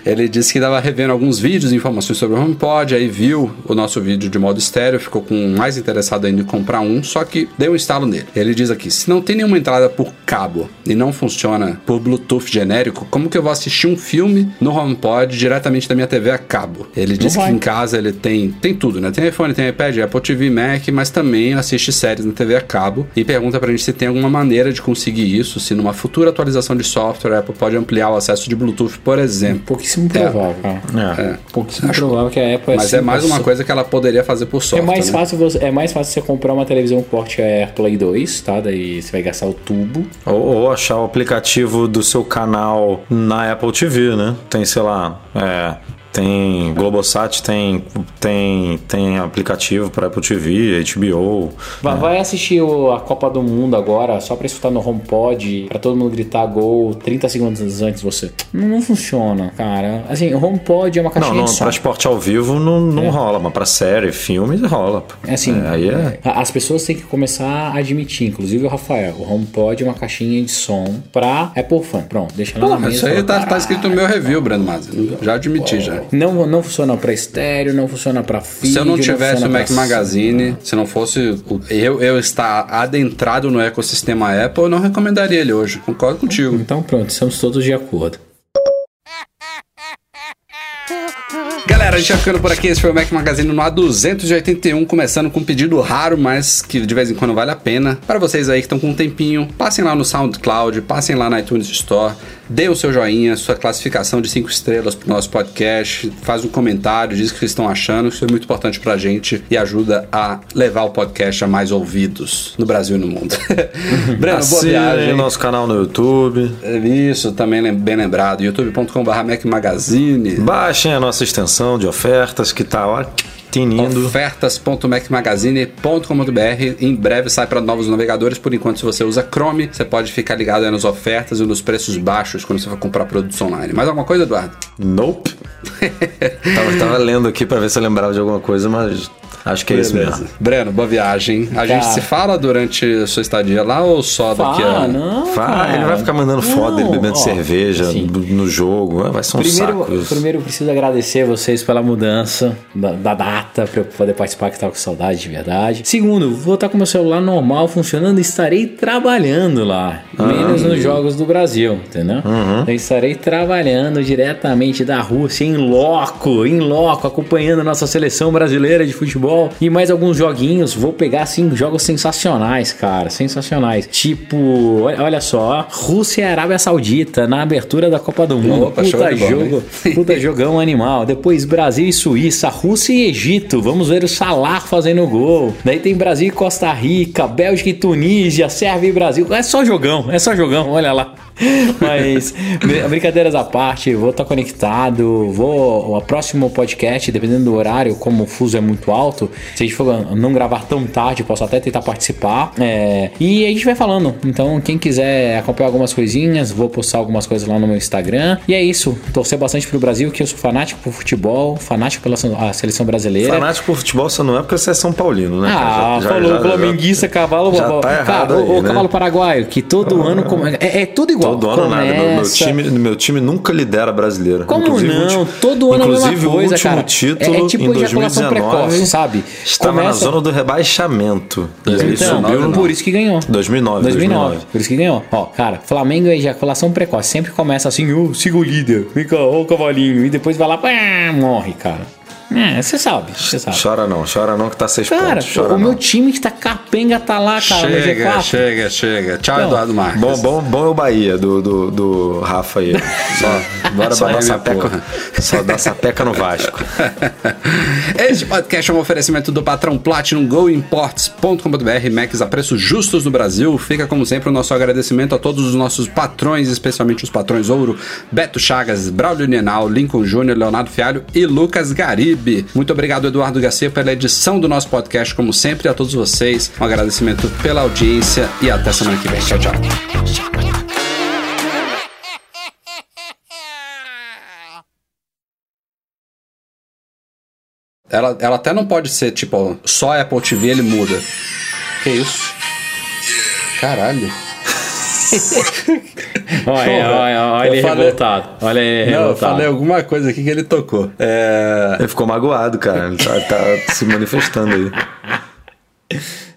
ele disse que estava revendo alguns vídeos informações sobre o HomePod, aí viu o nosso vídeo de modo estéreo, ficou com mais interessado ainda em comprar um, só que deu um instalo nele. Ele diz aqui: se não tem nenhuma entrada por cabo e não funciona por Bluetooth genérico, como que eu vou assistir um filme no HomePod diretamente da minha TV a cabo? Ele disse que vai. em casa ele tem tem tudo, né? Tem iPhone, tem iPad, Apple TV, Mac, mas também assiste séries na TV a cabo e pergunta pra gente se tem alguma maneira de conseguir isso, se numa futura atualização de software a Apple pode ampliar o acesso de Bluetooth, por exemplo. Pouquíssimo provável, cara. É. Pouquíssimo provável que a Apple Mas é mais uma assim, coisa que ela poderia fazer por É sorte. mais, né? fácil você, é mais fácil você comprar uma televisão com porte AirPlay 2, tá? Daí você vai gastar o tubo. Ou, ou achar o aplicativo do seu canal na Apple TV, né? Tem, sei lá, é, tem Globosat, tem, tem, tem aplicativo para Apple TV, HBO. Vai, vai assistir o- a Copa do Mundo agora, só pra escutar no HomePod, pra todo mundo gritar gol 30 segundos antes de você. Não, não funciona, cara. Assim, o HomePod é uma Não, caixinha não, de som. pra esporte ao vivo não, não rola, mas pra série, filme rola. É assim, É, aí é. as pessoas têm que começar a admitir, inclusive o Rafael, o HomePod é uma caixinha de som pra Apple Fan. Pronto, deixa lá na Porra, mesa. isso aí tá, tá escrito no meu review, Brando Mazzi. Já admiti já. Não, não funciona pra estéreo, não funciona pra vídeo. Se eu não tivesse o funciona Mac Magazine, se não fosse o- eu, eu estar adentrado no ecossistema Apple, eu não recomendaria ele hoje. Concordo contigo. Então pronto, estamos todos de acordo. Galera, a gente vai ficando por aqui. Esse foi o Mac Magazine no A281, começando com um pedido raro, mas que de vez em quando vale a pena. Para vocês aí que estão com um tempinho, passem lá no SoundCloud, passem lá na iTunes Store, dê o seu joinha, sua classificação de 5 estrelas pro nosso podcast, faz um comentário, diz o que vocês estão achando. Isso é muito importante pra gente e ajuda a levar o podcast a mais ouvidos no Brasil e no mundo. Breno, boa viagem. nosso canal no YouTube. Isso, também bem lembrado. youtube.com.br Mac Magazine. Baixem a nossa extensão de ofertas que tá ó, tinindo. ofertas.macmagazine.com.br Em breve sai para novos navegadores. Por enquanto, se você usa Chrome, você pode ficar ligado aí nas ofertas e nos preços baixos quando você for comprar produtos online. Mais alguma coisa, Eduardo? Nope. tava, tava lendo aqui pra ver se eu lembrava de alguma coisa, mas acho que é isso mesmo. Breno, boa viagem. A gente Cara. se fala durante a sua estadia lá ou só daqui a. Não. Cara. ele vai ficar mandando foto dele Não, bebendo ó, cerveja assim, no jogo. Vai ser um Primeiro, saco primeiro eu preciso agradecer vocês pela mudança da, da data pra eu poder participar, que tava com saudade de verdade. Segundo, vou estar com meu celular normal funcionando e estarei trabalhando lá. Menos nos Jogos do Brasil, entendeu? Eu estarei trabalhando diretamente da Rússia em loco, em loco, acompanhando a nossa seleção brasileira de futebol e mais alguns joguinhos. Vou pegar, assim, jogos sensacionais, cara, sensacionais. Tipo, olha, só, Rússia e Arábia Saudita na abertura da Copa do Mundo. Opa, Puta jogo, puta jogão animal. Depois Brasil e Suíça, Rússia e Egito. Vamos ver o Salah fazendo gol. Daí tem Brasil e Costa Rica, Bélgica e Tunísia, Sérvia e Brasil. É só jogão, é só jogão, olha lá. Mas, br- brincadeiras à parte, vou estar conectado. Vou. O próximo podcast, dependendo do horário, como o fuso é muito alto, se a gente for não gravar tão tarde, posso até tentar participar. É, e a gente vai falando. Então, quem quiser acompanhar algumas coisinhas, vou postar algumas coisas lá no meu Instagram. E é isso. Torcer bastante pro Brasil, que eu sou fanático por futebol, fanático pela seleção brasileira. Fanático por futebol você não é porque você é São Paulino, né? Ah? Já- já- falou já- flamenguista, cavalo. já tá cara, aí, o né? cavalo paraguaio, que todo ano. come- É, é tudo igual. Todo ano nada. Meu, meu Começa- time, meu time nunca lidera brasileiro. Como Inclusive, não? Todo ano é a mesma inclusive, coisa, o último cara. título É- é tipo em ejaculação 2019 precoce, sabe? Estava Começa- na zona do rebaixamento. E aí Então, subiu por isso que ganhou. 2009, 2009. Por isso que ganhou. Ó, cara, Flamengo é ejaculação precoce. Sempre começa assim, ô, siga o líder. Fica, ó, o cavalinho. E depois vai lá, pá, morre, cara. É, você sabe, você sabe. Chora não, chora não que tá seis Cara, pontos. Chora o não. meu time que tá capenga tá lá, cara, chega, G4. chega, chega. Tchau, Então, Eduardo Marques. Bom, bom, bom é o Bahia do, do, do Rafa aí. Só, Bora, só, minha sapeca, só dá sapeca no Vasco. Este podcast é um oferecimento do patrão Platinum GoImports.com.br Macs a preços justos no Brasil. Fica como sempre o nosso agradecimento a todos os nossos patrões, especialmente os patrões Ouro, Beto Chagas, Braulio Nienal, Lincoln Júnior, Leonardo Fialho e Lucas Garibe. Muito obrigado, Eduardo Garcia, pela edição do nosso podcast, como sempre, a todos vocês. Um agradecimento pela audiência e até semana que vem. Tchau, tchau. Ela, ela até não pode ser, tipo, só Apple TV ele muda. Que isso? Caralho. Olha, olha, olha ele falei- revoltado. Olha ele Não, eu falei alguma coisa aqui que ele tocou. É. Ele ficou magoado, cara. Ele tá, tá se manifestando aí.